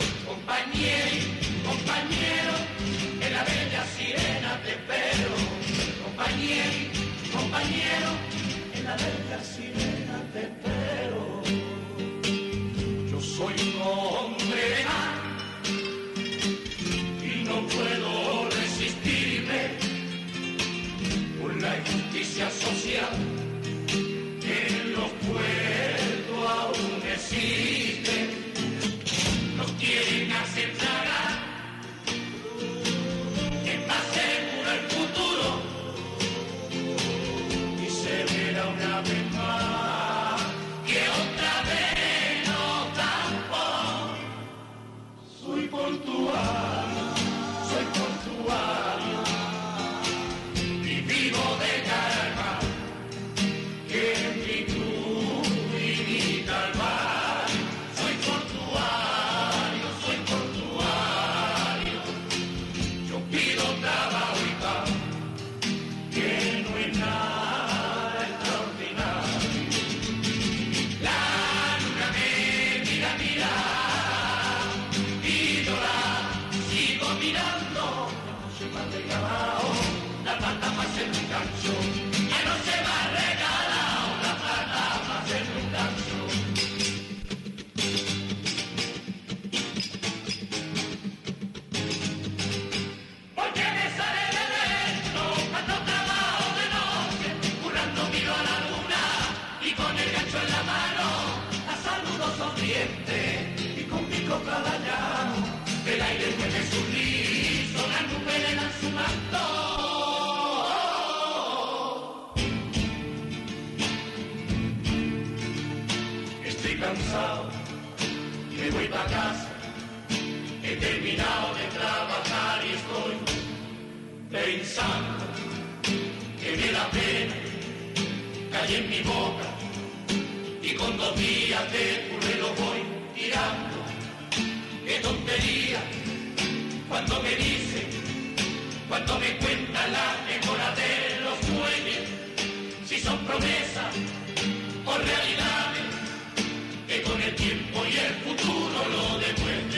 te espero. Compañero, compañero, en la bella sirena te espero. Yo soy un hombre de mar y no puedo resistirme por la injusticia social pensando que me da pena cae en mi boca y con dos días de curre lo voy tirando. Qué tontería cuando me dicen, cuando me cuentan la mejora de los muelles, si son promesas o realidades que con el tiempo y el futuro lo demuestre.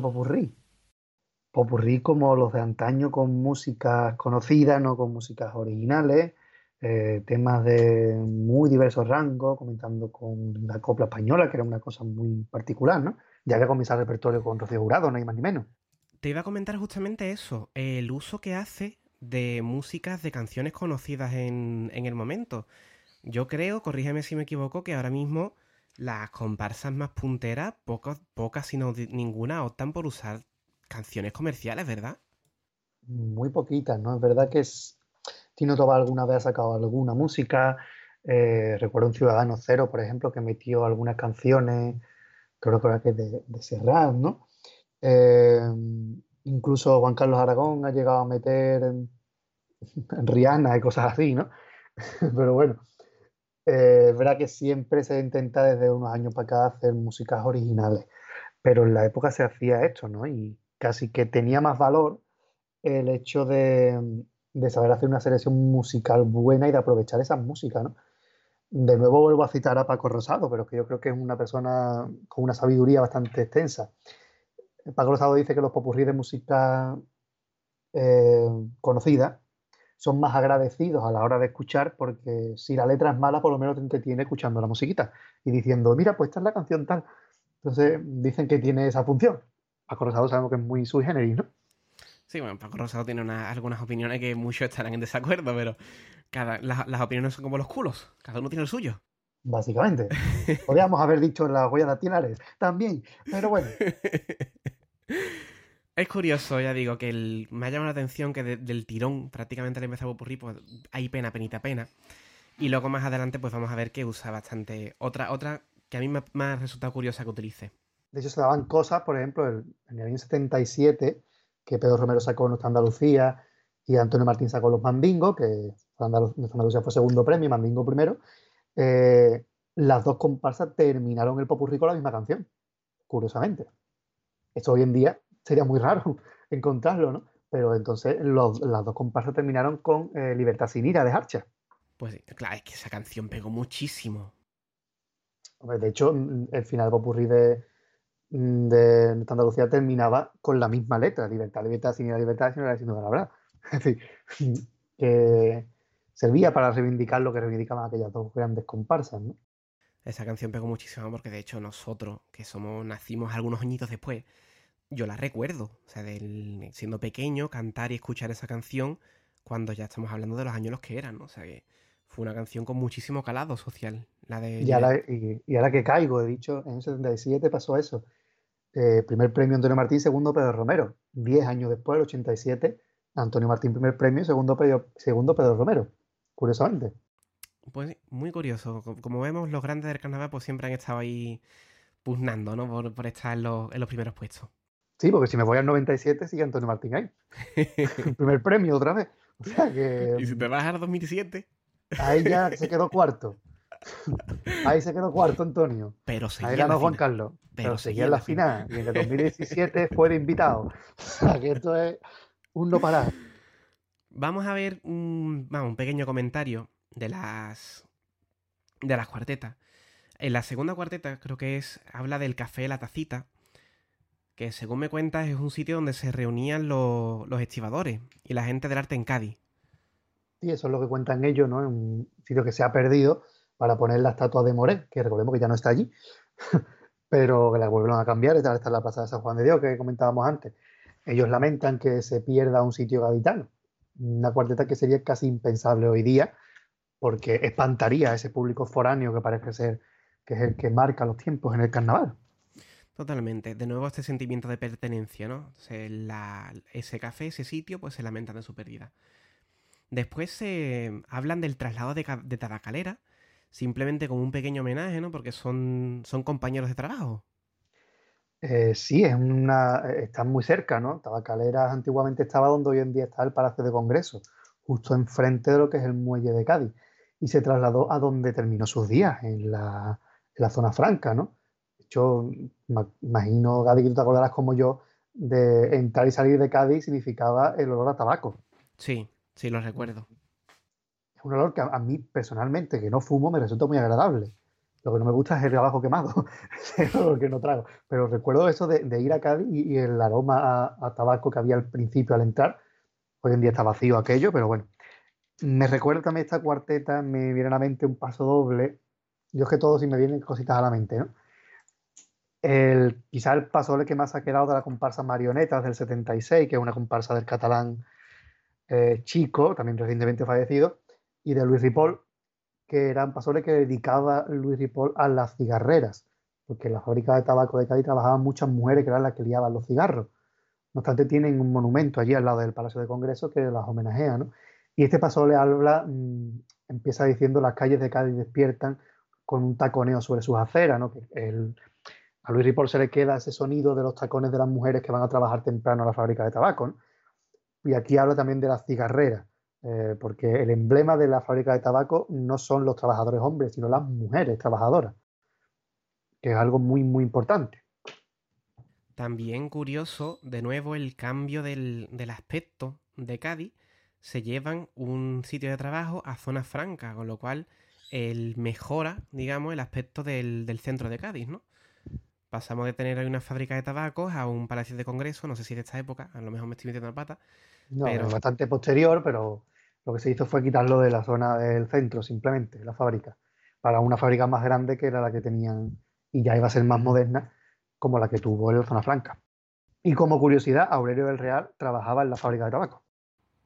Popurrí. Popurrí como los de antaño con músicas conocidas, no con músicas originales, eh, temas de muy diversos rangos, comentando con la copla española, que era una cosa muy particular, ¿no? Ya había comenzado el repertorio con Rocío Jurado, no hay más ni menos. Te iba a comentar justamente eso, el uso que hace de músicas de canciones conocidas en, en el momento. Yo creo, corrígeme si me equivoco, que ahora mismo las comparsas más punteras, pocas, pocas si no di- ninguna, optan por usar canciones comerciales, ¿verdad? Muy poquitas, ¿no? Es verdad que es... Tino Tobar alguna vez ha sacado alguna música. eh, recuerdo un Ciudadano Cero, por ejemplo, que metió algunas canciones, creo que que de, de ¿no? Eh, incluso Juan Carlos Aragón ha llegado a meter en, en Rihanna y cosas así, ¿no? Pero bueno, eh, es verdad que siempre se intenta desde unos años para acá hacer músicas originales, pero en la época se hacía esto, ¿no? Y casi que tenía más valor el hecho de, de saber hacer una selección musical buena y de aprovechar esa música, ¿no? De nuevo vuelvo a citar a Paco Rosado, pero que yo creo que es una persona con una sabiduría bastante extensa. Paco Rosado dice que los popurrí de música eh, conocida son más agradecidos a la hora de escuchar porque si la letra es mala, por lo menos te entretiene escuchando la musiquita y diciendo, mira, pues esta es la canción tal. Entonces dicen que tiene esa función. Paco Rosado sabemos que es muy sui generis, ¿no? Sí, bueno, Paco Rosado tiene algunas opiniones que muchos estarán en desacuerdo, pero cada, las, opiniones son como los culos, cada uno tiene el suyo. Básicamente. Podríamos haber dicho las huellas dactilares también, pero bueno. Es curioso, ya digo, que el, me ha llamado la atención que del tirón, prácticamente al empezar Popurrí, pues hay pena, penita, pena. Y luego más adelante, pues vamos a ver que usa bastante. Otra, otra que a mí me, ha resultado curiosa que utilice. De hecho, se daban cosas, por ejemplo, en el año 77, que Pedro Romero sacó Nuestra Andalucía y Antonio Martín sacó Los Mandingos, que Nuestra Andalucía fue segundo premio y Mandingo primero. Eh, las dos comparsas terminaron el Popurrí con la misma canción, curiosamente. Esto hoy en día sería muy raro encontrarlo, ¿no? Pero entonces las dos comparsas terminaron con eh, Libertad sin ira de Harcha. Pues claro, es que esa canción pegó muchísimo. De hecho, el final popurrí de, de Andalucía terminaba con la misma letra, libertad, libertad, sin ira, libertad, sin ira, diciendo la verdad. Es decir, que servía para reivindicar lo que reivindicaban aquellas dos grandes comparsas, ¿no? Esa canción pegó muchísimo porque de hecho nosotros, que somos, nacimos algunos añitos después, yo la recuerdo, o sea, del, siendo pequeño, cantar y escuchar esa canción cuando ya estamos hablando de los años los que eran, ¿no? O sea, que fue una canción con muchísimo calado social, la de... Y ahora, y, ahora que caigo, he dicho, en el 77 pasó eso. Eh, primer premio Antonio Martín, segundo Pedro Romero. Diez años después, el 87, Antonio Martín primer premio, segundo Pedro, segundo Pedro Romero, curiosamente. Pues muy curioso. Como vemos, los grandes del carnaval pues siempre han estado ahí pugnando, ¿no? Por, por estar en los, en los primeros puestos. Sí, porque si me voy al 97 sigue Antonio Martín ahí. primer premio otra vez. O sea que... ¿Y si te vas al 2007? Ahí ya se quedó cuarto. Ahí se quedó cuarto Antonio. Pero Ahí ganó Juan Carlos. Pero, seguía en la final. Y en el 2017 fue de invitado. O sea que esto es un no parar. Vamos a ver un, un pequeño comentario de las de las cuartetas. En la segunda cuarteta creo que es habla del café La Tacita, que según me cuentas es un sitio donde se reunían los, los estibadores y la gente del arte en Cádiz. Sí, eso es lo que cuentan ellos, ¿no? Un sitio que se ha perdido para poner la estatua de Moret, que recordemos que ya no está allí, pero que la volvieron a cambiar, está la Plaza de San Juan de Dios, que comentábamos antes. Ellos lamentan que se pierda un sitio gaditano, una cuarteta que sería casi impensable hoy día, porque espantaría a ese público foráneo que parece ser que es el que marca los tiempos en el carnaval. Totalmente. De nuevo este sentimiento de pertenencia, ¿no? ese café, ese sitio, pues se lamentan de su pérdida. Después se hablan del traslado de, Tabacalera, simplemente como un pequeño homenaje, ¿no? Porque son, son compañeros de trabajo. Eh, sí, es una, están muy cerca, ¿no? Tabacalera antiguamente estaba donde hoy en día está el Palacio de Congreso, justo enfrente de lo que es el muelle de Cádiz. Y se trasladó a donde terminó sus días, en la, en la zona franca, ¿no? Yo imagino, Gadi, que tú te acordarás como yo, de entrar y salir de Cádiz significaba el olor a tabaco. Sí, sí, lo recuerdo. Es un olor que a, mí personalmente, que no fumo, me resulta muy agradable. Lo que no me gusta es el trabajo quemado, es el olor que no trago. Pero recuerdo eso de, ir a Cádiz y, el aroma a, tabaco que había al principio al entrar. Hoy en día está vacío aquello, pero bueno. Me recuerda también esta cuarteta, me viene a la mente un paso doble. Yo es que todo sí me vienen cositas a la mente, ¿no? El, quizá el paso que más ha quedado de la comparsa Marionetas del 76, que es una comparsa del catalán eh, chico, también recientemente fallecido, y de Luis Ripoll, que era un pasole que dedicaba Luis Ripoll a las cigarreras, porque en la fábrica de tabaco de Cádiz trabajaban muchas mujeres que eran las que liaban los cigarros. No obstante, tienen un monumento allí al lado del Palacio de Congreso que las homenajea, ¿no? Y este paso le habla, mm, empieza diciendo las calles de Cádiz despiertan con un taconeo sobre sus aceras, ¿no? Que el, a Luis Ripoll se le queda ese sonido de los tacones de las mujeres que van a trabajar temprano a la fábrica de tabaco. Y aquí habla también de las cigarreras, eh, porque el emblema de la fábrica de tabaco no son los trabajadores hombres, sino las mujeres trabajadoras, que es algo muy, muy importante. También curioso, de nuevo, el cambio del, aspecto de Cádiz. se llevan un sitio de trabajo a zona franca, con lo cual el mejora, digamos, el aspecto del, del centro de Cádiz, ¿no? Pasamos de tener ahí una fábrica de tabacos a un palacio de congreso, no sé si de esta época, a lo mejor me estoy metiendo la pata. No, Pero- es bastante posterior, pero lo que se hizo fue quitarlo de la zona del centro, simplemente, la fábrica, para una fábrica más grande que era la que tenían y ya iba a ser más moderna, como la que tuvo en la zona franca. Y como curiosidad, Aurelio del Real trabajaba en la fábrica de tabaco.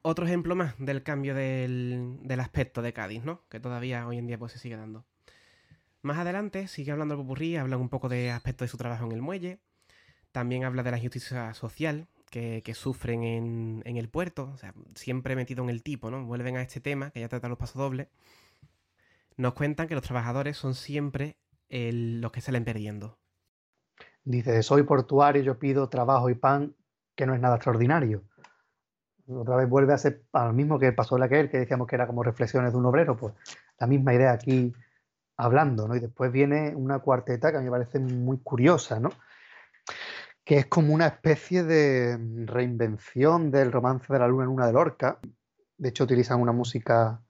Otro ejemplo más del cambio del, del aspecto de Cádiz, ¿no? Que todavía hoy en día pues, se sigue dando. Más adelante sigue hablando el Popurrí, habla un poco de aspectos de su trabajo en el muelle. También habla de la injusticia social que, que sufren en, el puerto. O sea, siempre metido en el tipo, ¿no? Vuelven a este tema, que ya trata los pasodobles. Nos cuentan que los trabajadores son siempre el- los que salen perdiendo. Dice, soy portuario, yo pido trabajo y pan, que no es nada extraordinario. Otra vez vuelve a ser lo mismo que pasó en aquel, que decíamos que era como reflexiones de un obrero, pues la misma idea aquí hablando, ¿no? Y después viene una cuarteta que a mí me parece muy curiosa, ¿no? Que es como una especie de reinvención del romance de la luna en una de Lorca. De hecho, utilizan una música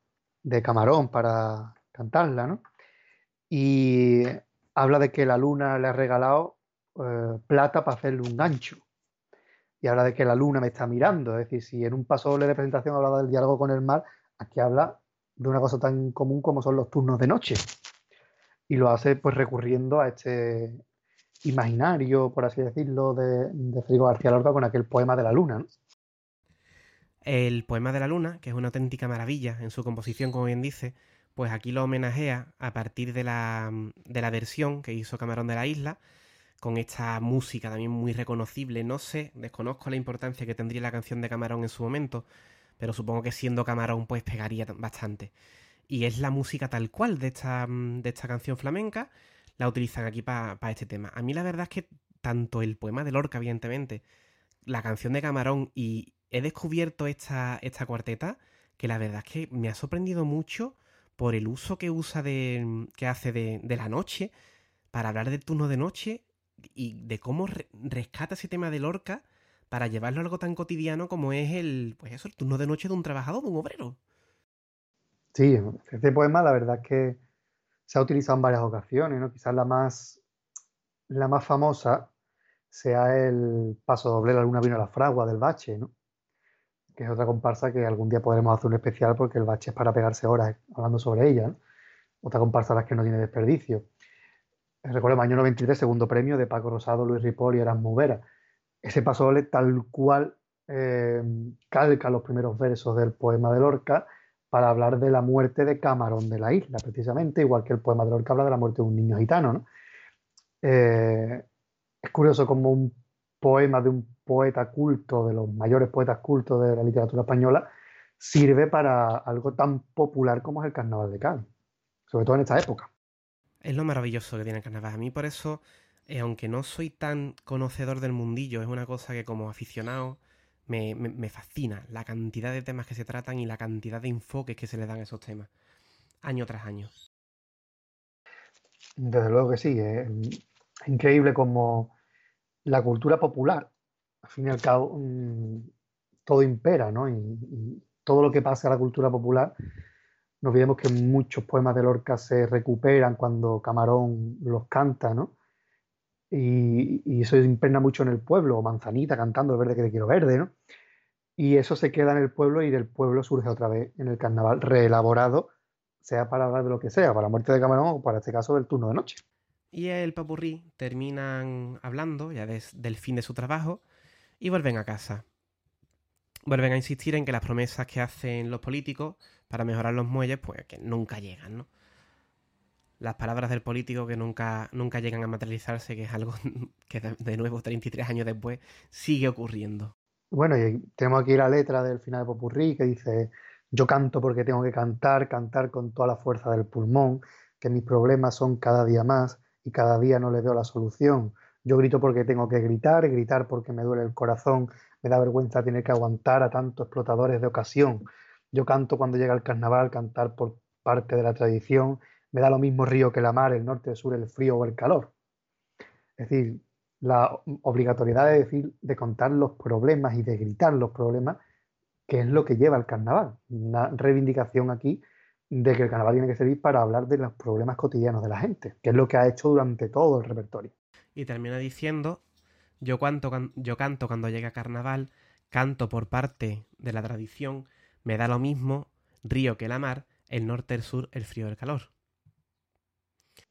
de Camarón para cantarla, ¿no? Y habla de que la luna le ha regalado eh, plata para hacerle un gancho. Y habla de que la luna me está mirando. Es decir, si en un paso de presentación hablaba del diálogo con el mar, aquí habla de una cosa tan común como son los turnos de noche. Y lo hace pues recurriendo a este imaginario, por así decirlo, de, de García Lorca con aquel poema de la luna. El poema de la luna, que es una auténtica maravilla en su composición, como bien dice, pues aquí lo homenajea a partir de la, de la versión que hizo Camarón de la Isla, con esta música también muy reconocible. No sé, desconozco la importancia que tendría la canción de Camarón en su momento, pero supongo que siendo Camarón pues pegaría bastante. Y es la música tal cual de esta, mm, de esta canción flamenca, la utilizan aquí para este tema. A mí la verdad es que tanto el poema de Lorca, evidentemente, la canción de Camarón y he descubierto esta, esta cuarteta que la verdad es que me ha sorprendido mucho por el uso que usa de, que hace de, la noche para hablar del turno de noche y de cómo re- rescata ese tema de Lorca para llevarlo a algo tan cotidiano como es el, pues eso, el turno de noche de un trabajador, de un obrero. Sí, este poema la verdad es que se ha utilizado en varias ocasiones, ¿no? Quizás la más, la más famosa sea el paso doble La luna vino a la fragua del Bache, ¿no? Que es otra comparsa que algún día podremos hacer un especial porque el Bache es para pegarse horas hablando sobre ella, ¿no? Otra comparsa a la que no tiene desperdicio. Recordemos, año 93, segundo premio de Paco Rosado, Luis Ripoll y Erasmus Vera. Ese paso doble tal cual eh, calca los primeros versos del poema de Lorca para hablar de la muerte de Camarón de la isla, precisamente, igual que el poema de Lorca habla de la muerte de un niño gitano, ¿no? Eh, es curioso como un poema de un poeta culto, de los mayores poetas cultos de la literatura española, sirve para algo tan popular como es el Carnaval de Cádiz, sobre todo en esta época. Es lo maravilloso que tiene el carnaval. A mí por eso, eh, aunque no soy tan conocedor del mundillo, es una cosa que como aficionado me, fascina. La cantidad de temas que se tratan y la cantidad de enfoques que se le dan a esos temas. Año tras año. Desde luego que sí, es increíble como la cultura popular, al fin y al cabo, mm, todo impera, ¿no? Y, y todo lo que pasa a la cultura popular, no olvidemos que muchos poemas de Lorca se recuperan cuando Camarón los canta, ¿no? Y, eso impregna mucho en el pueblo, o Manzanita cantando el verde que te quiero verde, ¿no? Y eso se queda en el pueblo y del pueblo surge otra vez en el carnaval, reelaborado, sea para hablar de lo que sea, para la muerte de Camarón o para este caso del turno de noche. Y el papurrí terminan hablando ya des- del fin de su trabajo y vuelven a casa. Vuelven a insistir en que las promesas que hacen los políticos para mejorar los muelles, pues que nunca llegan, ¿no? Las palabras del político que nunca, nunca llegan a materializarse, que es algo que de, nuevo, 33 años después, sigue ocurriendo. Bueno, y tenemos aquí la letra del final de Popurrí que dice, yo canto porque tengo que cantar, cantar con toda la fuerza del pulmón, que mis problemas son cada día más y cada día no le veo la solución. Yo grito porque tengo que gritar, gritar porque me duele el corazón, me da vergüenza tener que aguantar a tantos explotadores de ocasión. Yo canto cuando llega el carnaval, cantar por parte de la tradición, me da lo mismo río que la mar, el norte, el sur, el frío o el calor. Es decir, la obligatoriedad de decir, de contar los problemas y de gritar los problemas que es lo que lleva el carnaval. Una reivindicación aquí de que el carnaval tiene que servir para hablar de los problemas cotidianos de la gente, que es lo que ha hecho durante todo el repertorio. Y termina diciendo, yo, canto, cuando llega carnaval, canto por parte de la tradición, me da lo mismo río que la mar, el norte, el sur, el frío, el calor.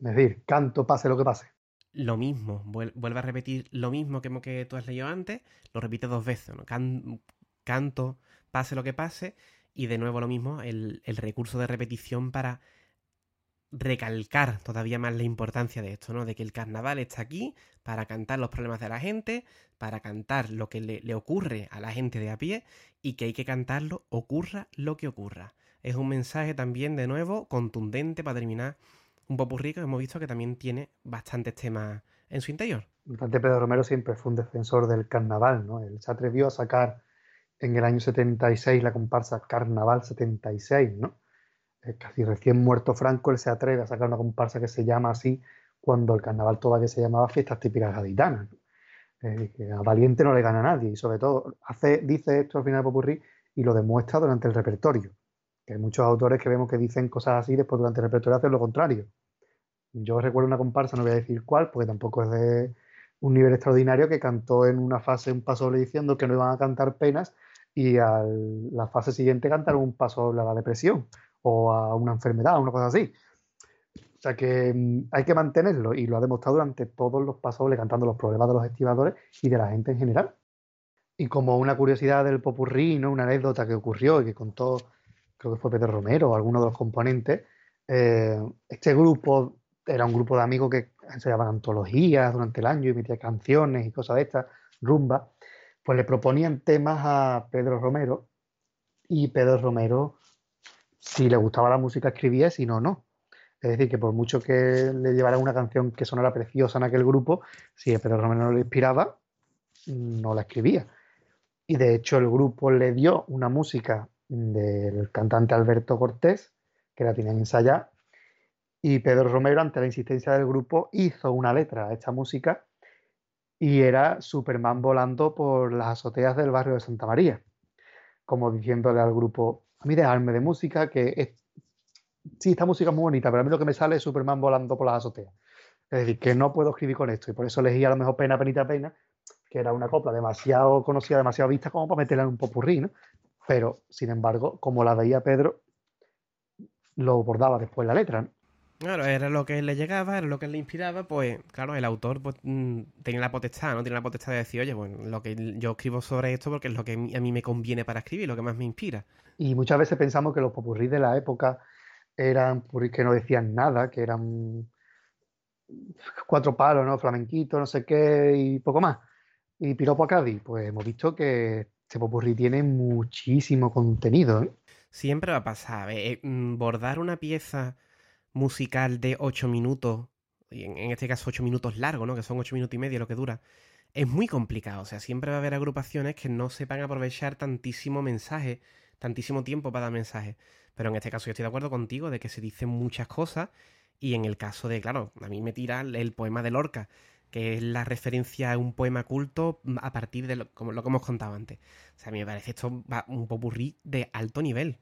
Es decir, canto pase lo que pase. Lo mismo, vuelve a repetir lo mismo que, tú has leído antes, lo repite dos veces, ¿no? canto, pase lo que pase, y de nuevo lo mismo, el, el, recurso de repetición para recalcar todavía más la importancia de esto, ¿no? De que el carnaval está aquí para cantar los problemas de la gente, para cantar lo que le, le ocurre a la gente de a pie y que hay que cantarlo ocurra lo que ocurra. Es un mensaje también, de nuevo, contundente para terminar un poco rico. Hemos visto que también tiene bastantes temas en su interior. Pedro Romero siempre fue un defensor del carnaval, ¿no? Él se atrevió a sacar en el año 76 la comparsa Carnaval 76, ¿no? casi recién muerto Franco, él se atreve a sacar una comparsa que se llama así cuando el carnaval todavía se llamaba Fiestas Típicas Gaditanas. Eh, que a Valiente no le gana a nadie y sobre todo hace, dice esto al final de Popurrí y lo demuestra durante el repertorio. Que hay muchos autores que vemos que dicen cosas así después durante el repertorio hacen lo contrario. Yo recuerdo una comparsa, no voy a decir cuál, porque tampoco es de un nivel extraordinario, que cantó en una fase un paso diciendo que no iban a cantar penas y a la fase siguiente cantaron un paso a la depresión o a una enfermedad, una cosa así. O sea que mm, hay que mantenerlo y lo ha demostrado durante todos los pasos dobles cantando los problemas de los estibadores y de la gente en general. Y como una curiosidad del popurrí, ¿no? una anécdota que ocurrió y que contó, creo que fue Pedro Romero o alguno de los componentes, eh, este grupo era un grupo de amigos que enseñaban antologías durante el año y metían canciones y cosas de estas, rumba, pues le proponían temas a Pedro Romero y Pedro Romero, si le gustaba la música, escribía, si no, no. Es decir, que por mucho que le llevara una canción que sonara preciosa en aquel grupo, si Pedro Romero no le inspiraba, no la escribía. Y de hecho el grupo le dio una música del cantante Alberto Cortés, que la tenían ensayada, y Pedro Romero, ante la insistencia del grupo, hizo una letra a esta música y era Superman volando por las azoteas del barrio de Santa María, como diciéndole al grupo, a mí dejarme de música, que es... sí, esta música es muy bonita, pero a mí lo que me sale es Superman volando por las azoteas. Es decir, que no puedo escribir con esto y por eso elegí a lo mejor Pena, Penita, Pena, que era una copla demasiado conocida, demasiado vista como para meterla en un popurrí, ¿no? Pero, sin embargo, como la veía Pedro, lo bordaba después la letra, ¿no? Claro, era lo que le llegaba, era lo que le inspiraba, pues claro, el autor pues, mm, tenía la potestad, ¿no? Tiene la potestad de decir, oye, bueno, lo que yo escribo sobre esto porque es lo que a mí me conviene para escribir, lo que más me inspira. Y muchas veces pensamos que los popurrí de la época eran que no decían nada, que eran cuatro palos, ¿no? Flamenquito, no sé qué, y poco más. Y piropo a Cádiz, pues hemos visto que este popurrí tiene muchísimo contenido, ¿eh? Siempre va a pasar, ¿eh? Mm, bordar una pieza musical de 8 minutos, y en, este caso 8 minutos largo, ¿no? Que son 8 minutos y medio lo que dura, es muy complicado. O sea, siempre va a haber agrupaciones que no sepan aprovechar tantísimo mensaje, tantísimo tiempo para dar mensaje. Pero en este caso yo estoy de acuerdo contigo de que se dicen muchas cosas. Y en el caso de, claro, a mí me tira el poema de Lorca, que es la referencia a un poema culto a partir de lo que hemos contado antes. O sea, a mí me parece esto un popurrí de alto nivel.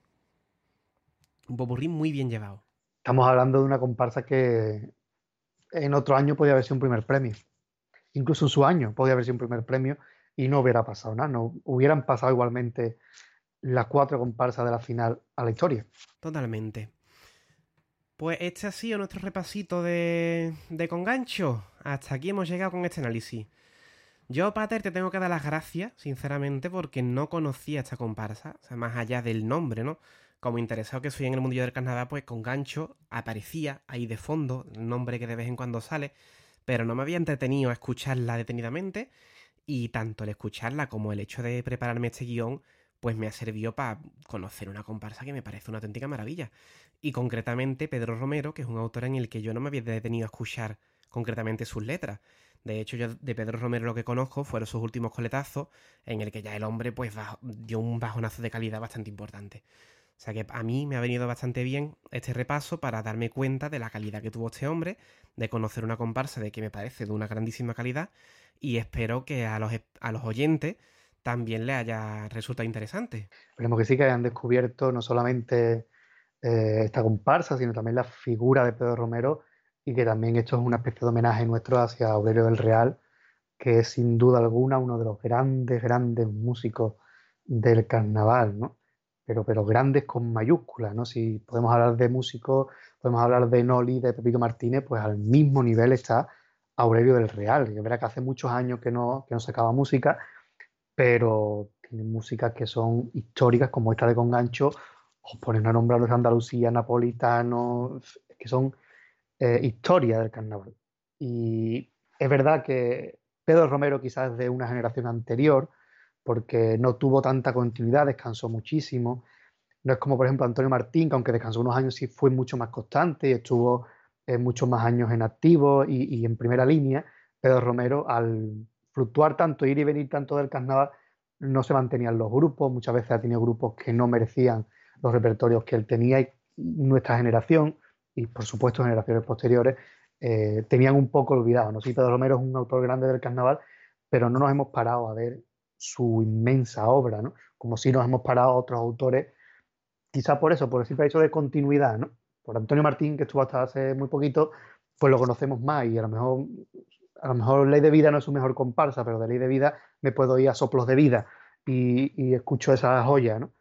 Un popurrí muy bien llevado. Estamos hablando de una comparsa que en otro año podía haber sido un primer premio. Incluso en su año podía haber sido un primer premio y no hubiera pasado nada. No hubieran pasado igualmente las cuatro comparsas de la final a la historia. Totalmente. Pues este ha sido nuestro repasito de, de Congancho. Hasta aquí hemos llegado con este análisis. Yo, Pater, te tengo que dar las gracias, sinceramente, porque no conocía esta comparsa. O sea, más allá del nombre, ¿no? Como interesado que soy en el mundillo del Canadá, pues con gancho aparecía ahí de fondo, el nombre que de vez en cuando sale, pero no me había entretenido a escucharla detenidamente y tanto el escucharla como el hecho de prepararme este guion, pues me ha servido para conocer una comparsa que me parece una auténtica maravilla. Y concretamente Pedro Romero, que es un autor en el que yo no me había detenido a escuchar concretamente sus letras. De hecho, yo de Pedro Romero lo que conozco fueron sus últimos coletazos, en el que ya el hombre pues dio un bajonazo de calidad bastante importante. O sea que a mí me ha venido bastante bien este repaso para darme cuenta de la calidad que tuvo este hombre, de conocer una comparsa de que me parece de una grandísima calidad y espero que a los, a los oyentes también le haya resultado interesante. Esperemos que sí, que hayan descubierto no solamente eh, esta comparsa, sino también la figura de Pedro Romero y que también esto es una especie de homenaje nuestro hacia Aurelio del Real, que es sin duda alguna uno de los grandes, grandes músicos del carnaval, ¿no? Pero, pero grandes con mayúsculas, ¿no? Si podemos hablar de músicos, podemos hablar de Noli, de Pepito Martínez, pues al mismo nivel está Aurelio del Real, es verdad que hace muchos años que no, que no sacaba música, pero tiene músicas que son históricas, como esta de Congancho, o ponen a nombrar los Andalucía, Napolitano, que son eh, historia del carnaval. Y es verdad que Pedro Romero quizás de una generación anterior, porque no tuvo tanta continuidad, descansó muchísimo. No es como, por ejemplo, Antonio Martín, que aunque descansó unos años, sí fue mucho más constante y estuvo eh, muchos más años en activo y, en primera línea. Pedro Romero, al fluctuar tanto, ir y venir tanto del carnaval, no se mantenían los grupos. Muchas veces ha tenido grupos que no merecían los repertorios que él tenía y nuestra generación y por supuesto generaciones posteriores eh, tenían un poco olvidado. ¿no? Sí, Pedro Romero es un autor grande del carnaval, pero no nos hemos parado a ver su inmensa obra, ¿no? como si nos hemos parado a otros autores, quizá por eso, por el simple hecho de continuidad. ¿no? Por Antonio Martín, que estuvo hasta hace muy poquito, pues lo conocemos más y a lo mejor a lo mejor Ley de Vida no es su mejor comparsa, pero de Ley de Vida me puedo ir a soplos de vida y, y escucho esa joya, ¿no?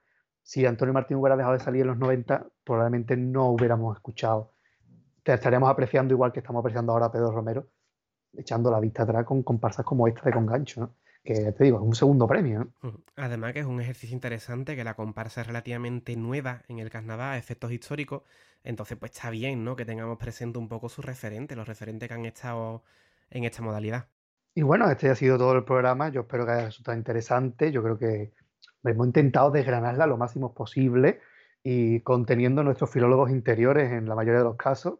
si Antonio Martín hubiera dejado de salir en los 90, probablemente no hubiéramos escuchado. Te estaríamos apreciando igual que estamos apreciando ahora a Pedro Romero, echando la vista atrás con comparsas como esta de Congancho, ¿no? Que te digo, es un segundo premio. ¿no? Además que es un ejercicio interesante que la comparsa es relativamente nueva en el carnaval, efectos históricos, entonces pues está bien, ¿no? Que tengamos presente un poco sus referentes, los referentes que han estado en esta modalidad. Y bueno, este ha sido todo el programa, yo espero que haya resultado interesante, yo creo que hemos intentado desgranarla lo máximo posible y conteniendo nuestros filólogos interiores en la mayoría de los casos,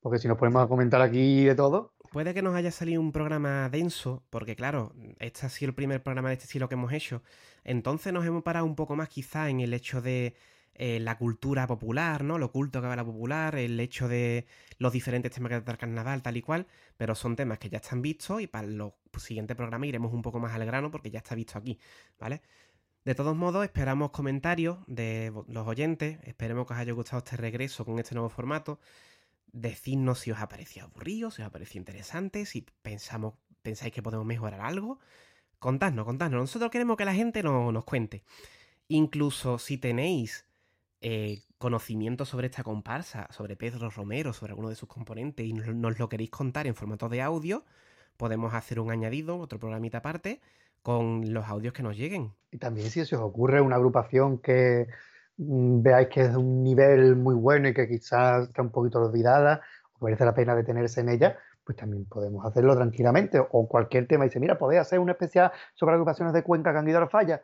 porque si nos ponemos a comentar aquí de todo. Puede que nos haya salido un programa denso, porque claro, este ha sido el primer programa de este estilo que hemos hecho. Entonces nos hemos parado un poco más quizá en el hecho de eh, la cultura popular, ¿no? Lo culto que va la popular, el hecho de los diferentes temas que trata el carnaval, tal y cual, pero son temas que ya están vistos y para los siguientes programas iremos un poco más al grano porque ya está visto aquí, ¿vale? De todos modos, esperamos comentarios de los oyentes, esperemos que os haya gustado este regreso con este nuevo formato. Decidnos si os ha parecido aburrido, si os ha parecido interesante, si pensamos, pensáis que podemos mejorar algo. Contadnos, contadnos. Nosotros queremos que la gente no, nos cuente. Incluso si tenéis eh, conocimiento sobre esta comparsa, sobre Pedro Romero, sobre alguno de sus componentes y nos lo queréis contar en formato de audio, podemos hacer un añadido, otro programita aparte con los audios que nos lleguen. Y también si se os ocurre una agrupación que veáis que es de un nivel muy bueno y que quizás está un poquito olvidada, o merece la pena detenerse en ella, pues también podemos hacerlo tranquilamente. O cualquier tema, y dice, mira, podéis hacer un especial sobre agrupaciones de Cuenca que han ido al falla.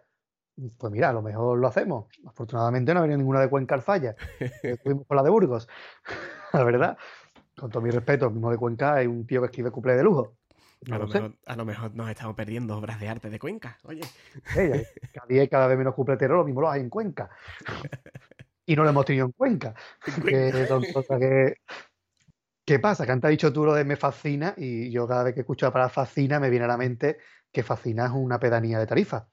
Pues mira, a lo mejor lo hacemos. Afortunadamente no ha venido ninguna de Cuenca al falla. Estuvimos con la de Burgos. la verdad, con todo mi respeto, el mismo de Cuenca hay un tío que escribe cuplé de lujo. No a, lo mejor, a, lo mejor, nos estamos perdiendo obras de arte de Cuenca, oye. cada día cada vez menos cupleteros, lo mismo lo hay en Cuenca. y no lo hemos tenido en Cuenca. que, ¿Qué pasa? Que antes has dicho tú lo de me fascina y yo cada vez que escucho la palabra fascina me viene a la mente que fascina es una pedanía de tarifa.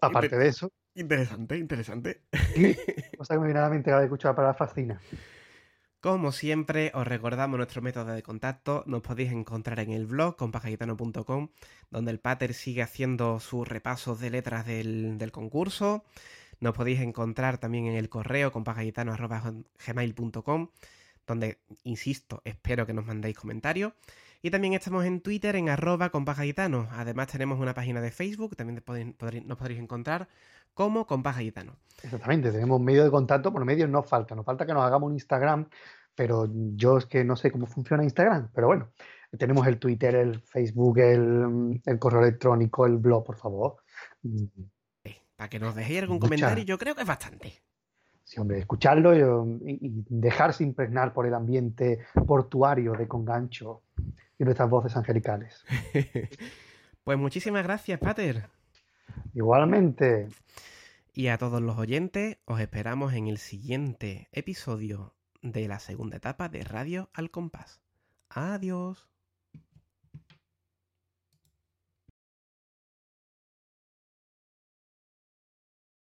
Aparte Inter de eso. Interesante, interesante. Cosa que me viene a la mente cada vez que escucho la palabra fascina. Como siempre, os recordamos nuestro método de contacto. Nos podéis encontrar en el blog compagitano.com, donde el Pater sigue haciendo sus repasos de letras del, concurso. Nos podéis encontrar también en el correo compagitano.gmail.com, donde, insisto, espero que nos mandéis comentarios. Y también estamos en Twitter en arroba. Además tenemos una página de Facebook, también nos podréis encontrar como compagitano. Exactamente, tenemos medio de contacto, por medio no falta. Nos falta que nos hagamos un Instagram pero yo es que no sé cómo funciona Instagram, pero bueno, tenemos el Twitter, el Facebook, el, el correo electrónico, el blog, por favor. Para que nos dejéis algún comentario, yo creo que es bastante. Sí, hombre, escucharlo y, y, dejarse impregnar por el ambiente portuario de Congancho y nuestras voces angelicales. pues muchísimas gracias, Pater. Igualmente. Y a todos los oyentes, os esperamos en el siguiente episodio de la segunda etapa de Radio al Compás. Adiós.